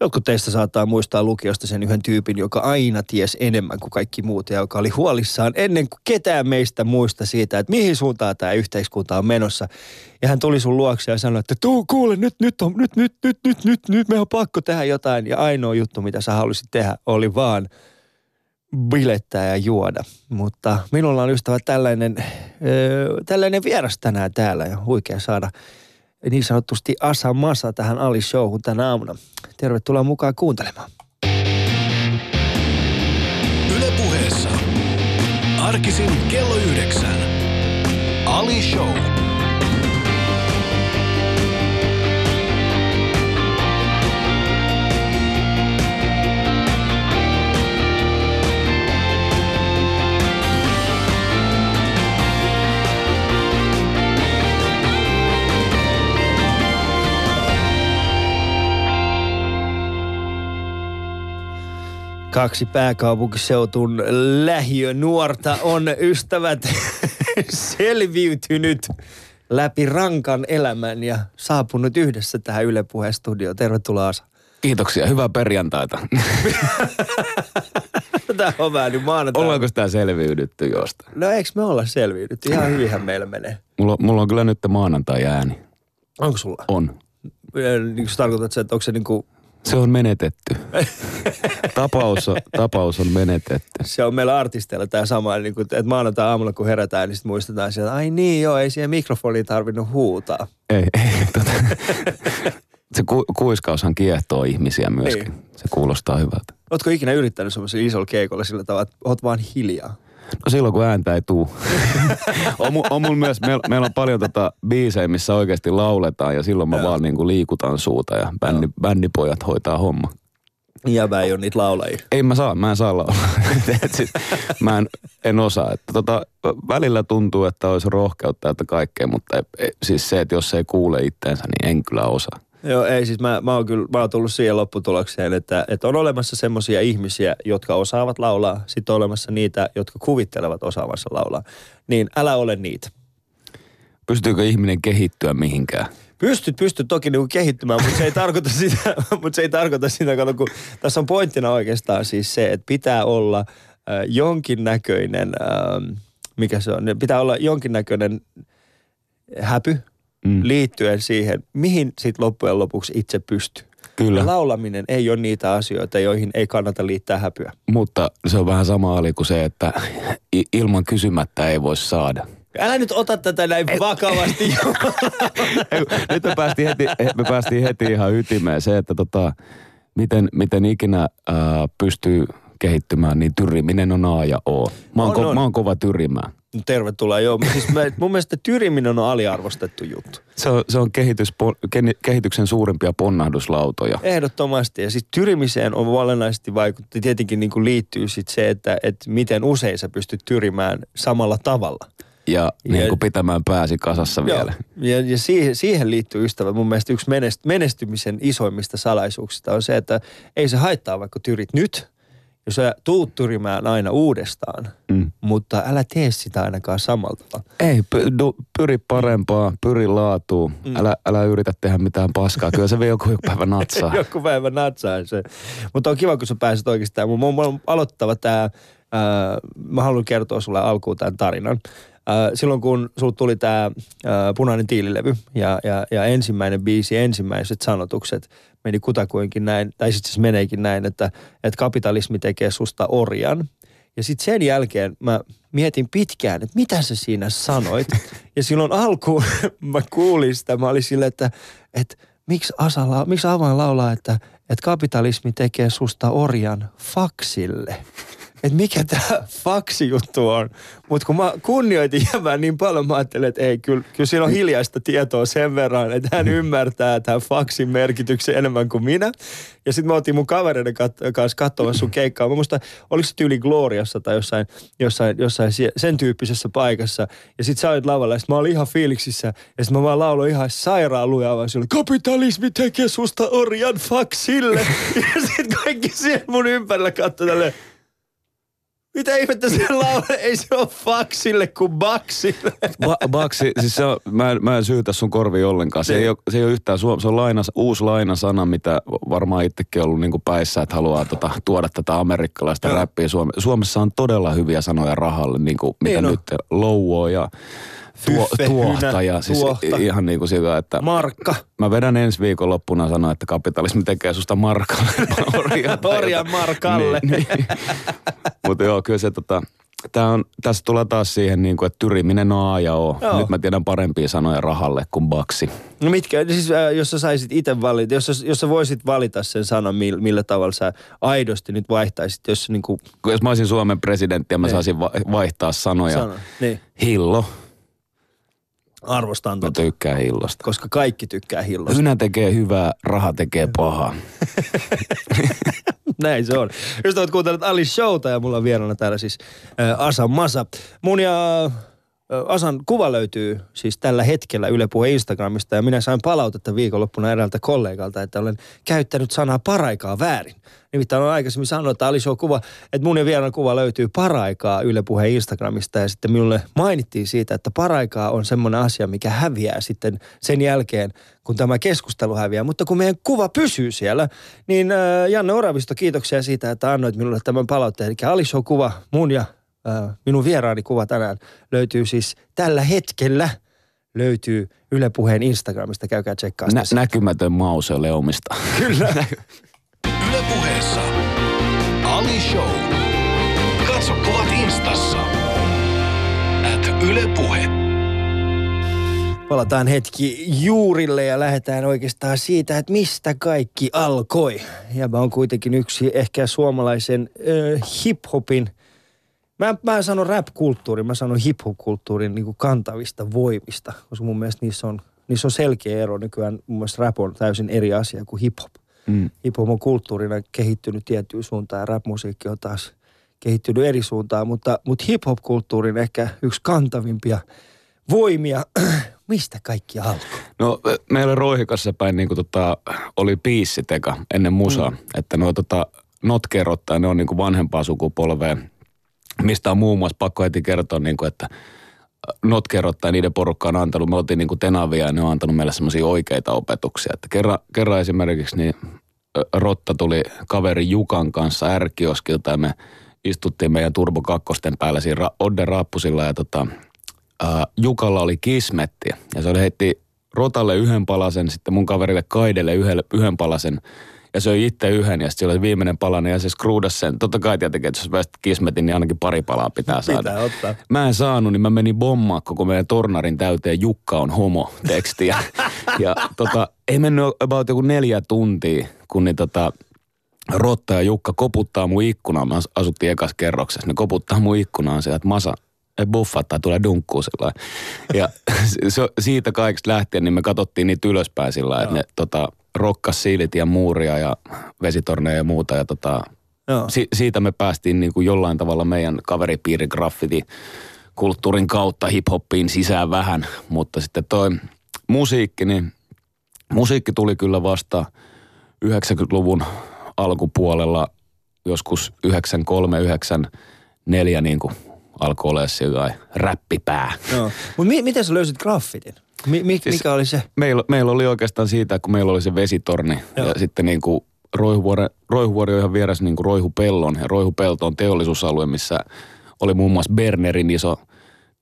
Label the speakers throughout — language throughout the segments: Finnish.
Speaker 1: Jotkut teistä saattaa muistaa lukiosta sen yhden tyypin, joka aina ties enemmän kuin kaikki muut ja joka oli huolissaan ennen kuin ketään meistä muista siitä, että mihin suuntaan tämä yhteiskunta on menossa. Ja hän tuli sun luokse ja sanoi, että tuu kuule, nyt, nyt, on, nyt, nyt, nyt, nyt, nyt, nyt me on pakko tehdä jotain. Ja ainoa juttu, mitä sä halusit tehdä, oli vaan bilettää ja juoda. Mutta minulla on ystävä tällainen, ö, tällainen vieras tänään täällä ja huikea saada niin sanotusti Asa Masa tähän Ali Showhun tänä aamuna. Tervetuloa mukaan kuuntelemaan.
Speaker 2: Ylepuheessa arkisin kello yhdeksän. Ali Show.
Speaker 1: Kaksi pääkaupunkiseutun lähiönuorta on ystävät selviytynyt läpi rankan elämän ja saapunut yhdessä tähän Yle Puheen studioon. Tervetuloa Asa.
Speaker 3: Kiitoksia, hyvää perjantaita.
Speaker 1: Tämä on vähän nyt maanantai.
Speaker 3: Ollaanko sitä selviydytty jostain?
Speaker 1: No eikö me olla selviydytty? Ihan hyvinhän meillä menee.
Speaker 3: Mulla, mulla on kyllä nyt maanantai ääni.
Speaker 1: Onko sulla?
Speaker 3: On.
Speaker 1: Niin tarkoitat se, että onko se niinku
Speaker 3: Se on menetetty. tapaus, on, tapaus on menetetty.
Speaker 1: se on meillä artisteilla tämä sama, niin kuin, että maanantai aamulla kun herätään, niin sitten muistetaan sieltä, ai niin joo, ei siihen mikrofoniin tarvinnut huutaa.
Speaker 3: Ei, ei tota, se ku, kuiskaushan kiehtoo ihmisiä myöskin.
Speaker 1: Niin.
Speaker 3: Se kuulostaa hyvältä.
Speaker 1: Ootko ikinä yrittänyt semmoisella isolla keikolla sillä tavalla, että oot vaan hiljaa?
Speaker 3: No silloin kun ääntä ei tuu. on, mu- on mulla myös, meillä, meillä on paljon tota biisejä, missä oikeasti lauletaan ja silloin mä
Speaker 1: Joo.
Speaker 3: vaan niinku liikutan suuta ja bändi, bändipojat hoitaa homma.
Speaker 1: Jäbä ei ole niitä laulajia.
Speaker 3: Ei mä saa, mä en saa laulaa. Sit, mä en, en osaa. Että tota, välillä tuntuu, että olisi rohkeutta että kaikkea, mutta ei, ei, siis se, että jos ei kuule itteensä, niin en kyllä osaa.
Speaker 1: Joo, ei siis mä, mä oon kyllä, mä oon tullut siihen lopputulokseen, että, että on olemassa semmoisia ihmisiä, jotka osaavat laulaa, sitten on olemassa niitä, jotka kuvittelevat osaavansa laulaa. Niin älä ole niitä.
Speaker 3: Pystyykö ihminen kehittyä mihinkään?
Speaker 1: Pystyt, pystyt toki niinku kehittymään, mutta se ei tarkoita sitä, mutta se ei tarkoita sitä, kato, kun tässä on pointtina oikeastaan siis se, että pitää olla äh, jonkinnäköinen, äh, mikä se on, pitää olla jonkinnäköinen häpy
Speaker 3: Mm.
Speaker 1: liittyen siihen, mihin sit loppujen lopuksi itse pystyy.
Speaker 3: Kyllä,
Speaker 1: Ja laulaminen ei ole niitä asioita, joihin ei kannata liittää häpyä.
Speaker 3: mutta se on vähän sama ali kuin se, että ilman kysymättä ei voi saada.
Speaker 1: Älä nyt ota tätä näin vakavasti.
Speaker 3: Ei, kun Nyt me päästiin, heti, me päästiin heti ihan ytimeen se, että tota, miten, miten ikinä ää, pystyy kehittymään, niin tyriminen on A ja O. Mä oon,
Speaker 1: On,
Speaker 3: ko,
Speaker 1: on.
Speaker 3: Mä oon kova tyrimään.
Speaker 1: Tervetuloa. Joo, siis mä, mun mielestä tyriminen on aliarvostettu juttu.
Speaker 3: Se on, se on kehitys, kehityksen suurimpia ponnahduslautoja.
Speaker 1: Ehdottomasti. Ja sitten tyrimiseen on olennaisesti vaikutti. Tietenkin niin kuin liittyy sit se, että, että miten usein sä pystyt tyrimään samalla tavalla.
Speaker 3: Ja, niin
Speaker 1: Ja-
Speaker 3: kuin pitämään pääsi kasassa vielä.
Speaker 1: Ja, ja siihen, siihen liittyy ystävä. Mun mielestä yksi menest, menestymisen isoimmista salaisuuksista on se, että ei se haittaa vaikka tyrit nyt, jos sä tuut tyrimään aina uudestaan,
Speaker 3: Mm.
Speaker 1: mutta älä tee sitä ainakaan samalla tavalla.
Speaker 3: Ei, py, du, pyri parempaa, pyri laatuun. Mm. Älä, älä yritä tehdä mitään paskaa. Kyllä se vielä joku päivä natsaa.
Speaker 1: Joku päivä natsaa se. Mutta on kiva, kun sä pääset oikeastaan. Mun, mun on aloittava tää, ää, mä haluan kertoa sulle alkuun tämän tarinan. Ää, silloin kun sulla tuli tämä punainen tiililevy ja, ja, ja ensimmäinen biisi, ensimmäiset sanotukset meni kutakuinkin näin, tai sitten se meneekin näin, että, että kapitalismi tekee susta orjan. Ja sitten sen jälkeen mä mietin pitkään, että mitä sä siinä sanoit. Ja silloin alkuun mä kuulin sitä, mä olin silleen, että, että miksi, Asa, miksi Avain laulaa, että, että kapitalismi tekee susta orjan faksille. Että mikä tämä faksijuttu on. Mutta kun mä kunnioitin jävää niin paljon, mä ajattelin, että ei, kyllä, kyllä siinä on hiljaista tietoa sen verran, että hän ymmärtää tämän faksin merkityksen enemmän kuin minä. Ja sitten mä otin mun kavereiden kat- kanssa katsomassa sun keikkaa. Mä muista, oliko se tyyli Gloriassa tai jossain, jossain, jossain sen tyyppisessä paikassa. Ja sitten sä olit lavalla ja sit mä olin ihan fiiliksissä. Ja sitten mä vaan lauloin ihan sairaan lujaa vaan sille, kapitalismi tekee susta orjan faksille. ja sitten kaikki siellä mun ympärillä katsoi tälleen, Mitä ihmettä se laulu? Ei se ole faksille kuin baksille.
Speaker 3: Ba- baksi, siis se on, mä, en, mä en syytä sun korviin ollenkaan. Se,
Speaker 1: Niin.
Speaker 3: ei ole, se ei ole yhtään, suom- se on lainas, uusi lainasana, mitä varmaan itsekin ollut niin päissä, että haluaa tota, tuoda tätä amerikkalaista räppiä. Suome- Suomessa on todella hyviä sanoja rahalle, niin kuin, mitä
Speaker 1: Niin on.
Speaker 3: nyt louo ja tuo,
Speaker 1: Fyffe,
Speaker 3: tuohta.
Speaker 1: hynä,
Speaker 3: Ja siis
Speaker 1: tuohta.
Speaker 3: ihan niin kuin sitä, että
Speaker 1: Markka.
Speaker 3: mä vedän ensi viikon loppuna sanoa, että kapitalismi tekee susta markalle.
Speaker 1: Orjan markalle.
Speaker 3: Niin, niin. Mutta joo, kyllä se tota, tää on, tässä tulee taas siihen, niin kuin, että tyriminen on A ja O.
Speaker 1: Joo.
Speaker 3: Nyt mä tiedän parempia sanoja rahalle kuin baksi.
Speaker 1: No mitkä, siis äh, jos sä saisit itse valita, jos sä, jos sä voisit valita sen sanan, millä, millä tavalla sä aidosti nyt vaihtaisit, jos sä niinku
Speaker 3: Kun Jos mä olisin Suomen presidentti ja mä
Speaker 1: Niin.
Speaker 3: saisin va- vaihtaa sanoja.
Speaker 1: sano. Niin,
Speaker 3: Hillo.
Speaker 1: Arvostan
Speaker 3: Mä
Speaker 1: tota,
Speaker 3: tykkään hillosta.
Speaker 1: koska kaikki tykkää hillosta.
Speaker 3: Hynä tekee hyvää, raha tekee pahaa.
Speaker 1: Näin se on. Oot kuuntelut Ali Showta ja mulla on vieraana täällä siis äh, Asa Masa. Mun ja Asan kuva löytyy siis tällä hetkellä Yle Puhe Instagramista ja minä sain palautetta viikonloppuna eräältä kollegalta, että olen käyttänyt sanaa paraikaa väärin. Nimittäin olen aikaisemmin sanonut, että Ali Show kuva, että mun ja vieraan kuva löytyy paraikaa Yle Puhe Instagramista ja sitten minulle mainittiin siitä, että paraikaa on semmoinen asia, mikä häviää sitten sen jälkeen, kun tämä keskustelu häviää. Mutta kun meidän kuva pysyy siellä, niin Janne Oravisto, kiitoksia siitä, että annoit minulle tämän palautteen. Eli Show kuva mun ja minun vieraani kuva tänään löytyy siis tällä hetkellä löytyy Yle Puheen Instagramista. Käykää tsekkaa sitä.
Speaker 3: Nä- näkymätön mausoleumista.
Speaker 1: Kyllä.
Speaker 2: Yle puheessa. Ali Show. Katso kuvat instassa. At Yle Puhe.
Speaker 1: Palataan hetki juurille ja lähdetään oikeastaan siitä, että mistä kaikki alkoi. Ja mä on kuitenkin yksi ehkä suomalaisen äh, hip-hopin, mä, mä en sano rap-kulttuurin, mä sanon hip-hop-kulttuurin niin kantavista voimista, koska mun mielestä niissä on, niissä on selkeä ero. Nykyään mun mielestä rap on täysin eri asia kuin hip-hop.
Speaker 3: Mm.
Speaker 1: Hip-hop on kulttuurina kehittynyt tiettyyn suuntaan ja rap-musiikki on taas kehittynyt eri suuntaan, mutta, mutta hip-hop-kulttuurin ehkä yksi kantavimpia voimia. Mistä kaikki alkoi?
Speaker 3: No meillä Roihikassa päin niin tota, oli biissiteka ennen musaa. Mm. Että nuo tota, notkerot tai ne on niin kuin vanhempaa sukupolvea, mistä on muun muassa pakko heti kertoa, niin kuin, että notkerot tai niiden porukka on antanut, me oltiin niin kuin tenavia ja ne on antanut meille semmoisia oikeita opetuksia. Että kerran, kerran esimerkiksi niin Rotta tuli kaveri Jukan kanssa ärkioskilta ja me istuttiin meidän Turbo 2 päällä siinä Odde Rappusilla ja tota, ää, Jukalla oli kismetti ja se oli heitti Rotalle yhden palasen, sitten mun kaverille Kaidelle yhden, yhden palasen ja söi itse yhden ja sitten oli viimeinen palanen ja se skruudas sen. Totta kai tietenkin, että jos pääsit kismetin, niin ainakin pari palaa pitää saada.
Speaker 1: Pitää ottaa.
Speaker 3: Mä en saanut, niin mä menin bommaa koko meidän tornarin täyteen Jukka on homo tekstiä. ja tota, ei mennyt about joku neljä tuntia, kun niin tota, Rotta ja Jukka koputtaa mun ikkunaan. As- asuttiin ekas kerroksessa. Ne koputtaa mun ikkunaan se, että Masa, buffaa tai tulee dunkkuu sillä Ja siitä kaikesta lähtien, niin me katsottiin niitä ylöspäin sillä että ne tota, rokkas siilit ja muuria ja vesitorneja ja muuta. Ja tota,
Speaker 1: Joo.
Speaker 3: si- siitä me päästiin niin kuin jollain tavalla meidän kaveripiirin graffiti kulttuurin kautta hiphoppiin sisään vähän, mutta sitten toi musiikki, niin musiikki tuli kyllä vasta 90-luvun alkupuolella, joskus 93, 94 niin kuin alkoi olla sillä räppipää.
Speaker 1: Joo. Mutta mi- miten sä löysit graffitin? Mi- mi-
Speaker 3: Siis-
Speaker 1: mikä oli se?
Speaker 3: Meillä, meillä oli oikeastaan siitä, kun meillä oli se vesitorni
Speaker 1: Joo.
Speaker 3: ja sitten niin kuin Roihuvuori, Roihuvuori on ihan vieressä niin kuin Roihupellon ja Roihupelto on teollisuusalue, missä oli muun muassa Bernerin iso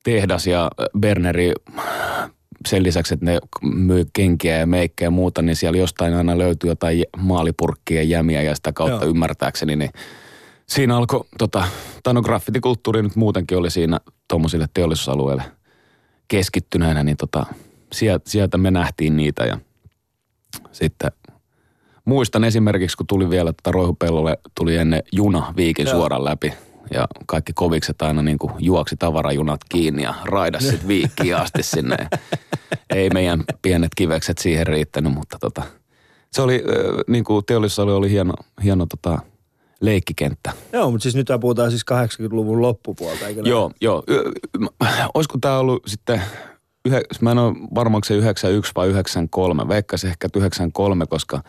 Speaker 3: tehdas ja Berneri sen lisäksi, että ne myy kenkiä ja meikkejä ja muuta, niin siellä jostain aina löytyy jotain maalipurkkia ja jämiä ja sitä kautta
Speaker 1: Joo.
Speaker 3: ymmärtääkseni, niin siinä alkoi, tota, tai no graffitikulttuuri nyt muutenkin oli siinä tuommoisille teollisuusalueille keskittyneenä, niin tota, sieltä, me nähtiin niitä ja sitten muistan esimerkiksi, kun tuli vielä tota Roihupellolle, tuli ennen juna viikin
Speaker 1: Joo.
Speaker 3: suoraan läpi ja kaikki kovikset aina niin kuin juoksi tavarajunat kiinni ja raidas sitten viikkiin asti sinne. Ei meidän pienet kivekset siihen riittänyt, mutta tota, se oli, niin kuin teollisuusalue oli hieno, hieno tota, leikkikenttä.
Speaker 1: Joo, mutta siis nyt puhutaan siis 80-luvun loppupuolta, eikö näin?
Speaker 3: Joo, joo. Ö, ö, Olisiko tämä ollut sitten, mä en ole onko se 91 vai 93, veikkasin ehkä että 93, koska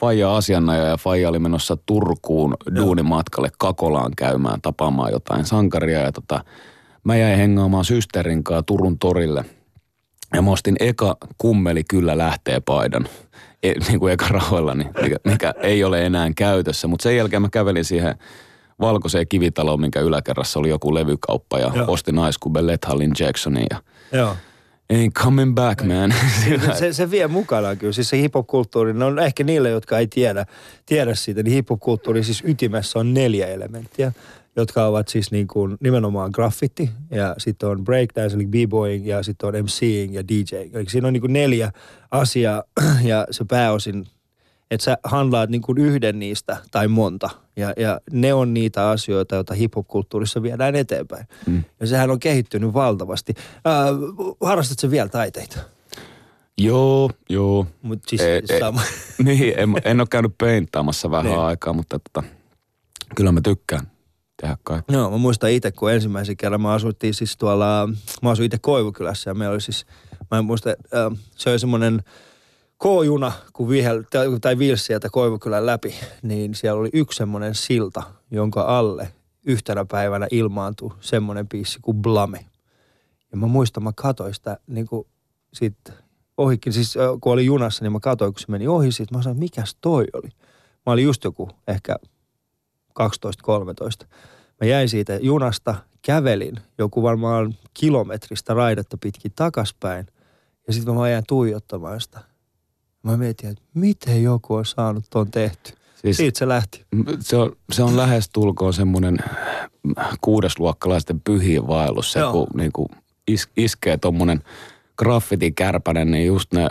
Speaker 3: Faija asianaja ja Faija oli menossa Turkuun duunimatkalle Kakolaan käymään tapaamaan jotain sankaria ja tota, mä jäin hengaamaan systerin kanssa Turun torille. Ja mä ostin eka kummeli kyllä lähtee paidan, e, niin kuin eka rahoillani, mikä, mikä ei ole enää käytössä. Mutta sen jälkeen mä kävelin siihen valkoiseen kivitaloon, minkä yläkerrassa oli joku levykauppa ja
Speaker 1: Joo.
Speaker 3: ostin Ice Cube Jacksonin ja
Speaker 1: Joo.
Speaker 3: Ain't coming back man.
Speaker 1: se, se vie mukanaan kyllä. Siis se hip-hop-kulttuuri, no ehkä niille, jotka ei tiedä, tiedä siitä, niin hip-hop-kulttuuri siis ytimessä on neljä elementtiä, jotka ovat siis niin kuin nimenomaan graffiti ja sitten on breakdance, eli b-boying ja sitten on MCing ja DJing. Eli siinä on niin kuin neljä asiaa ja se pääosin, että sä handlaat niin kuin yhden niistä tai monta. Ja, ja ne on niitä asioita, joita hip-hop-kulttuurissa viedään eteenpäin. Mm. Ja sehän on kehittynyt valtavasti. Äh, harrastatko vielä taiteita?
Speaker 3: joo, joo.
Speaker 1: Mut siis
Speaker 3: Ei, ei.
Speaker 1: sama.
Speaker 3: niin, en, en ole käynyt peintaamassa vähän
Speaker 1: Niin.
Speaker 3: aikaa, mutta tota, kyllä mä tykkään tehdä kaikkea.
Speaker 1: Joo, mä muistan itse, kun ensimmäisen kerran mä asuttiin siis tuolla, mä asuin itse Koivukylässä ja meillä oli siis, mä en muista, äh, se oli semmoinen K-juna, kun vihel, tai- viilsi sieltä Koivukylän läpi, niin siellä oli yksi semmoinen silta, jonka alle yhtenä päivänä ilmaantui semmoinen biisi kuin Blame. Ja mä muistan, mä katsoin sitä niin kuin siitä ohikin, siis kun oli junassa, niin mä katsoin, kun se meni ohi siitä, mä sanoin, mikäs toi oli? Mä olin just joku ehkä 12-13. Mä jäin siitä junasta, kävelin joku varmaan kilometristä raidetta pitkin takaspäin. Ja sitten mä vaan jäin tuijottamaan sitä. Mä mietin, että miten joku on saanut ton tehty.
Speaker 3: Siis
Speaker 1: Siitä se lähti.
Speaker 3: se on, se on lähes tulkoon semmoinen kuudesluokkalaisten pyhiin vaellus. Se,
Speaker 1: Joo.
Speaker 3: kun niin kuin is, iskee tommonen graffitikärpänen, niin just ne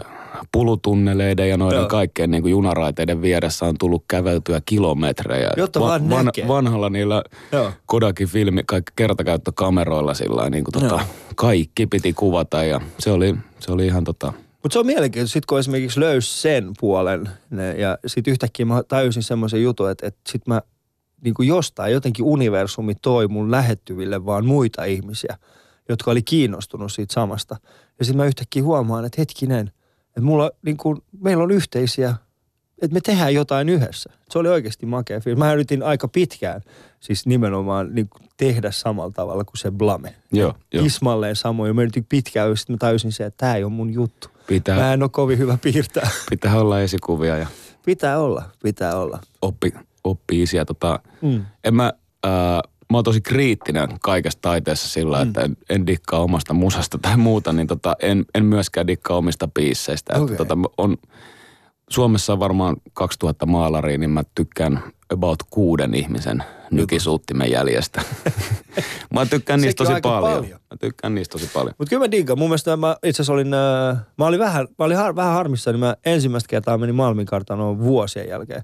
Speaker 3: pulutunneleiden ja noiden
Speaker 1: Joo.
Speaker 3: kaikkien niin kuin junaraiteiden vieressä on tullut käveltyä kilometrejä.
Speaker 1: Jotta vaan näkee.
Speaker 3: Vanhalla niillä
Speaker 1: Joo.
Speaker 3: Kodakin filmi, kaikki kertakäyttökameroilla sillä niin kuin tota, kaikki piti kuvata ja se oli, se oli ihan tota,
Speaker 1: Mutta se on mielenkiintoista, sit kun esimerkiksi löysi sen puolen ne, ja sitten yhtäkkiä mä tajusin semmoisen jutun, että, että sit mä niin kuin jostain jotenkin universumi toi mun lähettyville vaan muita ihmisiä, jotka oli kiinnostunut siitä samasta. Ja sitten mä yhtäkkiä huomaan, että hetkinen, että mulla niin kuin, meillä on yhteisiä, että me tehdään jotain yhdessä. Se oli oikeasti makea fiilis. Mä yritin aika pitkään siis nimenomaan niin kuin tehdä samalla tavalla kuin se Blame.
Speaker 3: Joo, joo.
Speaker 1: Tismalleen samoin. Mä yritin pitkään, sitten mä tajusin se, että tämä ei ole mun juttu.
Speaker 3: Pitää,
Speaker 1: Mä en ole kovin hyvä piirtää.
Speaker 3: pitää olla esikuvia ja
Speaker 1: Pitää olla, pitää olla.
Speaker 3: oppi, oppi isiä. Tota,
Speaker 1: Mm.
Speaker 3: en mä, ää, mä oon tosi kriittinen kaikessa taiteessa sillä, mm. että en, en dikkaa omasta musasta tai muuta, niin tota, en, en myöskään dikkaa omista biisseistä.
Speaker 1: Okei.
Speaker 3: Että tota, on, Suomessa on varmaan 2000 maalaria, niin mä tykkään about kuuden ihmisen nykisuuttimen jäljestä. mä tykkään niistä tosi paljon.
Speaker 1: paljon.
Speaker 3: Mä tykkään niistä tosi paljon.
Speaker 1: Mutta kyllä mä digaan. Mun mielestä mä itse asiassa olin, äh, mä olin vähän, mä olin har, vähän harmissa, niin mä ensimmäistä kertaa menin Malminkartanoon vuosien jälkeen.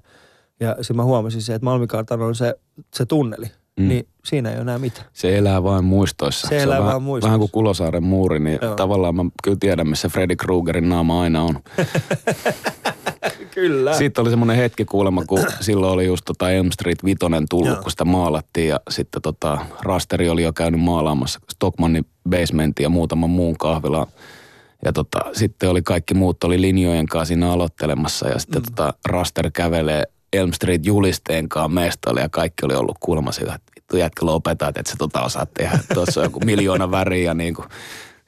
Speaker 1: Ja sitten mä huomasin se, että Malminkartano on se, se tunneli.
Speaker 3: Mm.
Speaker 1: Niin siinä ei ole enää mitään.
Speaker 3: Se elää vain muistoissa.
Speaker 1: Se elää
Speaker 3: on
Speaker 1: vaan
Speaker 3: vähän,
Speaker 1: muistoissa.
Speaker 3: Vähän kuin Kulosaaren muuri, niin
Speaker 1: Joo.
Speaker 3: tavallaan mä kyllä tiedän, missä Freddy Kruegerin naama aina on.
Speaker 1: Kyllä.
Speaker 3: Sitten oli semmoinen hetki kuulemma, kun silloin oli just tota Elm Street Vitonen tullut,
Speaker 1: Joo.
Speaker 3: kun sitä maalattiin ja sitten tota Rasteri oli jo käynyt maalaamassa Stockmannin basementin ja muutaman muun kahvilaan. Ja tota, sitten oli kaikki muut oli linjojen kanssa siinä aloittelemassa ja sitten mm. tota Raster kävelee Elm Street julisteen kanssa mestoille ja kaikki oli ollut kuulemma sillä, että vittu jätkä lopetat, että sä tota osaat tehdä. Tuossa on joku miljoona väriä ja niinku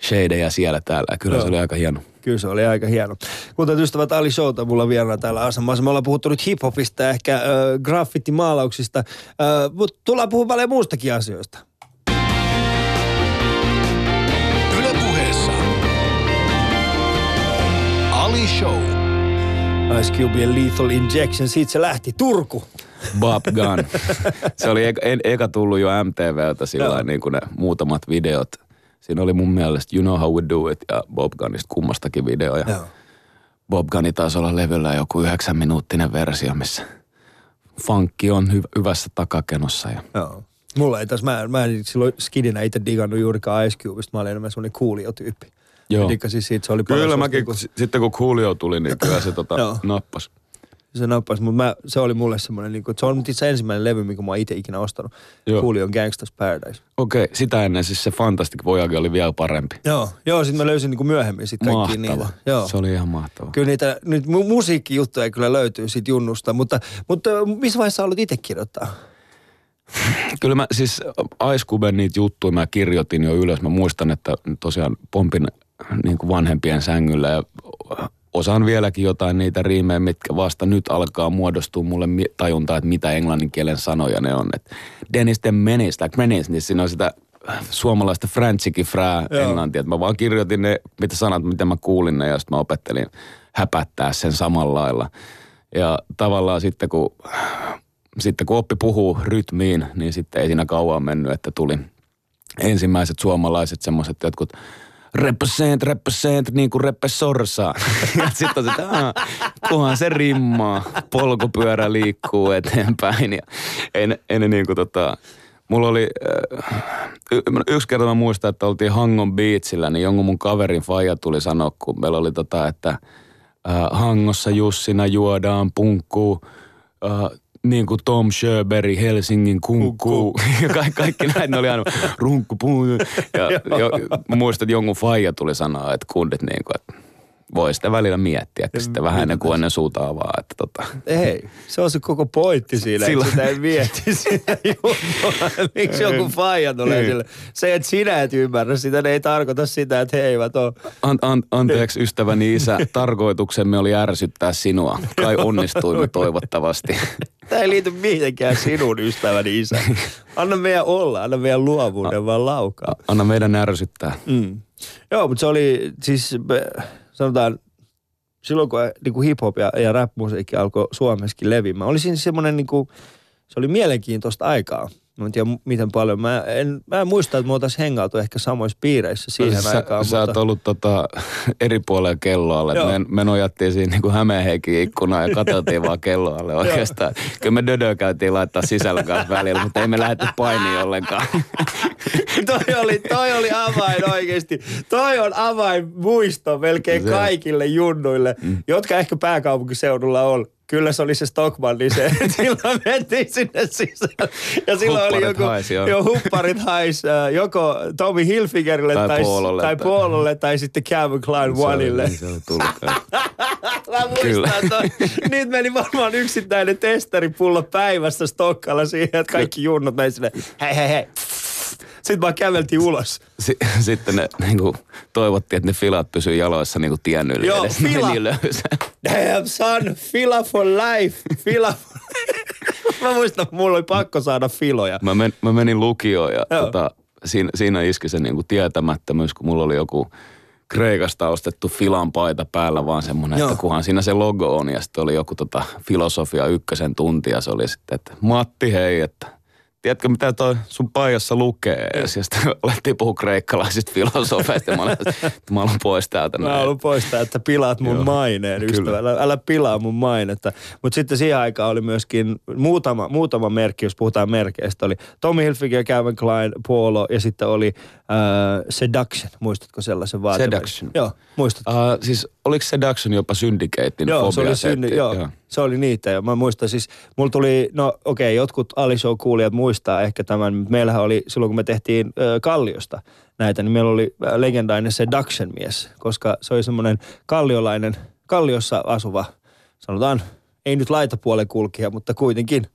Speaker 3: shadeja siellä täällä. Kyllä
Speaker 1: Joo.
Speaker 3: se oli aika hieno.
Speaker 1: Kyllä se oli aika hieno. Kuten ystävät Ali Showta mulla vieraana täällä asemassa. Me ollaan puhuttu nyt hiphopista ja ehkä äh, graffitimaalauksista, äh, mutta tullaan puhumaan paljon muustakin asioista.
Speaker 2: Ylepuheessa Ali Show.
Speaker 1: Ice Cube ja Lethal Injection, siitä se lähti. Turku.
Speaker 3: Bob Gun. Se oli eka, en, eka tullut jo MTVltä sillä niin kuin ne muutamat videot. Siinä oli mun mielestä You Know How We Do It ja Bob Gunista kummastakin videoja.
Speaker 1: Joo.
Speaker 3: Bob Gunni taisi olla levyllä joku yhdeksän minuuttinen versio, missä funkki on hy- hyvässä takakenossa. Ja
Speaker 1: Joo. Mulla ei taas, mä, mä en silloin skidinä itse digannut juurikaan Ice Cubesta, mä olin enemmän semmoinen coolio-tyyppi.
Speaker 3: Joo.
Speaker 1: Mä siitä, se oli
Speaker 3: Kyllä mäkin,
Speaker 1: niinku-
Speaker 3: kun, sitten kun Coolio tuli, niin kyllä se tota, nappas.
Speaker 1: Se nappasi, mutta mä, se oli mulle semmoinen, niin kuin, että se on itse ensimmäinen levy, minkä mä oon itse ikinä ostanut.
Speaker 3: Joo.
Speaker 1: Coolio Gangsta's Paradise.
Speaker 3: Okei, sitä ennen siis se Fantastic Voyage oli vielä parempi.
Speaker 1: Joo, joo sitten mä löysin niin kuin myöhemmin sitten kaikki niitä. Joo.
Speaker 3: Se oli ihan mahtava.
Speaker 1: Kyllä niitä nyt mu- musiikkijuttuja kyllä löytyy siitä junnusta, mutta, mutta missä vaiheessa haluat itse kirjoittaa?
Speaker 3: Kyllä mä siis Ice Cuben niitä juttuja mä kirjoitin jo ylös. Mä muistan, että tosiaan pompin niin kuin vanhempien sängyllä ja osaan vieläkin jotain niitä riimejä, mitkä vasta nyt alkaa muodostua mulle tajuntaa, että mitä englannin kielen sanoja ne on. Et Dennis the Menace, like Menace, niin siinä on sitä suomalaista frantsikin frää englantia. Et mä vaan kirjoitin ne, mitä sanat, mitä mä kuulin ne ja sitten mä opettelin häpättää sen samalla lailla. Ja tavallaan sitten kun sitten kun oppi puhuu rytmiin, niin sitten ei siinä kauan mennyt, että tuli ensimmäiset suomalaiset semmoiset jotkut represent, represent, niin kuin reppe sorsaa. sitten on se, että kunhan se rimmaa, polkupyörä liikkuu eteenpäin. Ja ei ne niin kuin tota, mulla oli, äh, y- yksi kerta mä muistan, että oltiin Hangon Beachillä, niin jonkun mun kaverin faija tuli sanoa, kun meillä oli tota, että äh, Hangossa Jussina juodaan punkkuu, äh, niin kuin Tom Sjöberg, Helsingin kunkku. Ja kaikki, kaikki näin, ne oli aina runkku, puu. Ja jo, mä muistan, että jonkun faija tuli sanoa, että kundit niin kuin, että voi sitä välillä miettiä, että sitten vähän ennen kuin ennen suuta avaa. Että tota.
Speaker 1: Ei, se on se koko pointti siinä,
Speaker 3: Silloin-
Speaker 1: että sitä ei mieti sitä juttua. Miksi joku faija tulee
Speaker 3: Niin.
Speaker 1: sille? Se, että sinä et ymmärrä sitä, ne ei tarkoita sitä, että he eivät ole.
Speaker 3: An, an, anteeksi ystäväni isä, tarkoituksemme oli ärsyttää sinua. Kai onnistuimme toivottavasti.
Speaker 1: Tämä ei liity mitenkään sinun ystäväni isä. Anna meidän olla, anna meidän luovuuden vaan laukaa.
Speaker 3: Anna meidän ärsyttää.
Speaker 1: Mm. Joo, mutta se oli siis, me- sanotaan, silloin kun niin kuin hip-hop ja, ja rap-musiikki alkoi Suomessakin levimään, oli siinä semmoinen, niin kuin, se oli mielenkiintoista aikaa. Mä en tiedä miten paljon. Mä en, mä en muista, että me oltaisiin hengautu ehkä samoissa piireissä siihen
Speaker 3: sä,
Speaker 1: aikaan.
Speaker 3: sä oot ollut tota, eri puolella kelloalle.
Speaker 1: Joo.
Speaker 3: Me, me nojattiin siinä niin Hämeenheikin ikkunaan ja katseltiin vaan kelloalle oikeastaan. Kyllä me Dödö käytiin laittaa sisällä kanssa välillä, mutta ei me lähdetty painiin ollenkaan.
Speaker 1: toi, oli, toi oli avain oikeasti. Toi on avain muisto melkein
Speaker 3: Se-
Speaker 1: kaikille junnuille, mm. jotka ehkä pääkaupunkiseudulla on. Kyllä se oli se Stockman, niin se, silloin mentiin sinne sisään. Ja silloin oli
Speaker 3: Hupparit
Speaker 1: joku,
Speaker 3: haisi, joo.
Speaker 1: jo hupparit hais, joko Tommy Hilfigerille
Speaker 3: Tai
Speaker 1: tai,
Speaker 3: Pololle
Speaker 1: tai,
Speaker 3: tai-
Speaker 1: Pololle tai sitten Calvin Klein Oneille.
Speaker 3: Se oli tullut.
Speaker 1: Mä muistan, toi. Niitä meni varmaan yksittäinen testeripullo päivässä Stokkalla siihen, että kaikki junnut meni sinne, hei hei hei. Sitten vaan käveltiin ulos.
Speaker 3: Si- sitten ne niin kuin, toivottiin, että ne filat pysyy jaloissa niin kuin tien yli.
Speaker 1: Joo,
Speaker 3: edes.
Speaker 1: Fila.
Speaker 3: Niin löysä.
Speaker 1: Damn son, fila for life, fila for Mä muistan, mulla oli pakko saada filoja.
Speaker 3: Mä, men, mä menin lukioon ja
Speaker 1: Joo.
Speaker 3: tota, siinä, siinä iski se niinku tietämättömyys, kun mulla oli joku Kreikasta ostettu filan paita päällä, vaan semmoinen,
Speaker 1: Joo.
Speaker 3: että kunhan siinä se logo on. Ja sitten oli joku tota filosofia ykkösen tunti ja se oli sitten, että Matti hei, että tiedätkö mitä toi sun paijassa lukee? Ja sitten alettiin puhua kreikkalaisista filosofeista ja mä olin, että mä haluan pois täältä.
Speaker 1: Mä
Speaker 3: näin.
Speaker 1: haluan poistaa, että pilaat mun
Speaker 3: Joo.
Speaker 1: maineen, ystävä. Älä, älä pilaa mun mainetta. Mutta sitten siihen aikaan oli myöskin muutama, muutama merkki, jos puhutaan merkeistä. Oli Tommy Hilfiger, Calvin Klein, Polo ja sitten oli äh, Seduction. Muistatko sellaisen vaatemerkin?
Speaker 3: Seduction.
Speaker 1: Joo, muistatko?
Speaker 3: Uh, siis oliko Seduction jopa Syndicatein
Speaker 1: Joo, se oli,
Speaker 3: fobiasetti?
Speaker 1: synny, joo, se oli niitä. Ja mä muistan siis, mulla tuli, no okei, okay, jotkut Ali Show-kuulijat muistaa ehkä tämän. mutta Meillähän oli, silloin kun me tehtiin ö, Kalliosta näitä, niin meillä oli ö, legendainen Seduction-mies, koska se oli semmoinen kalliolainen, Kalliossa asuva, sanotaan, ei nyt laitapuolen kulkija, mutta kuitenkin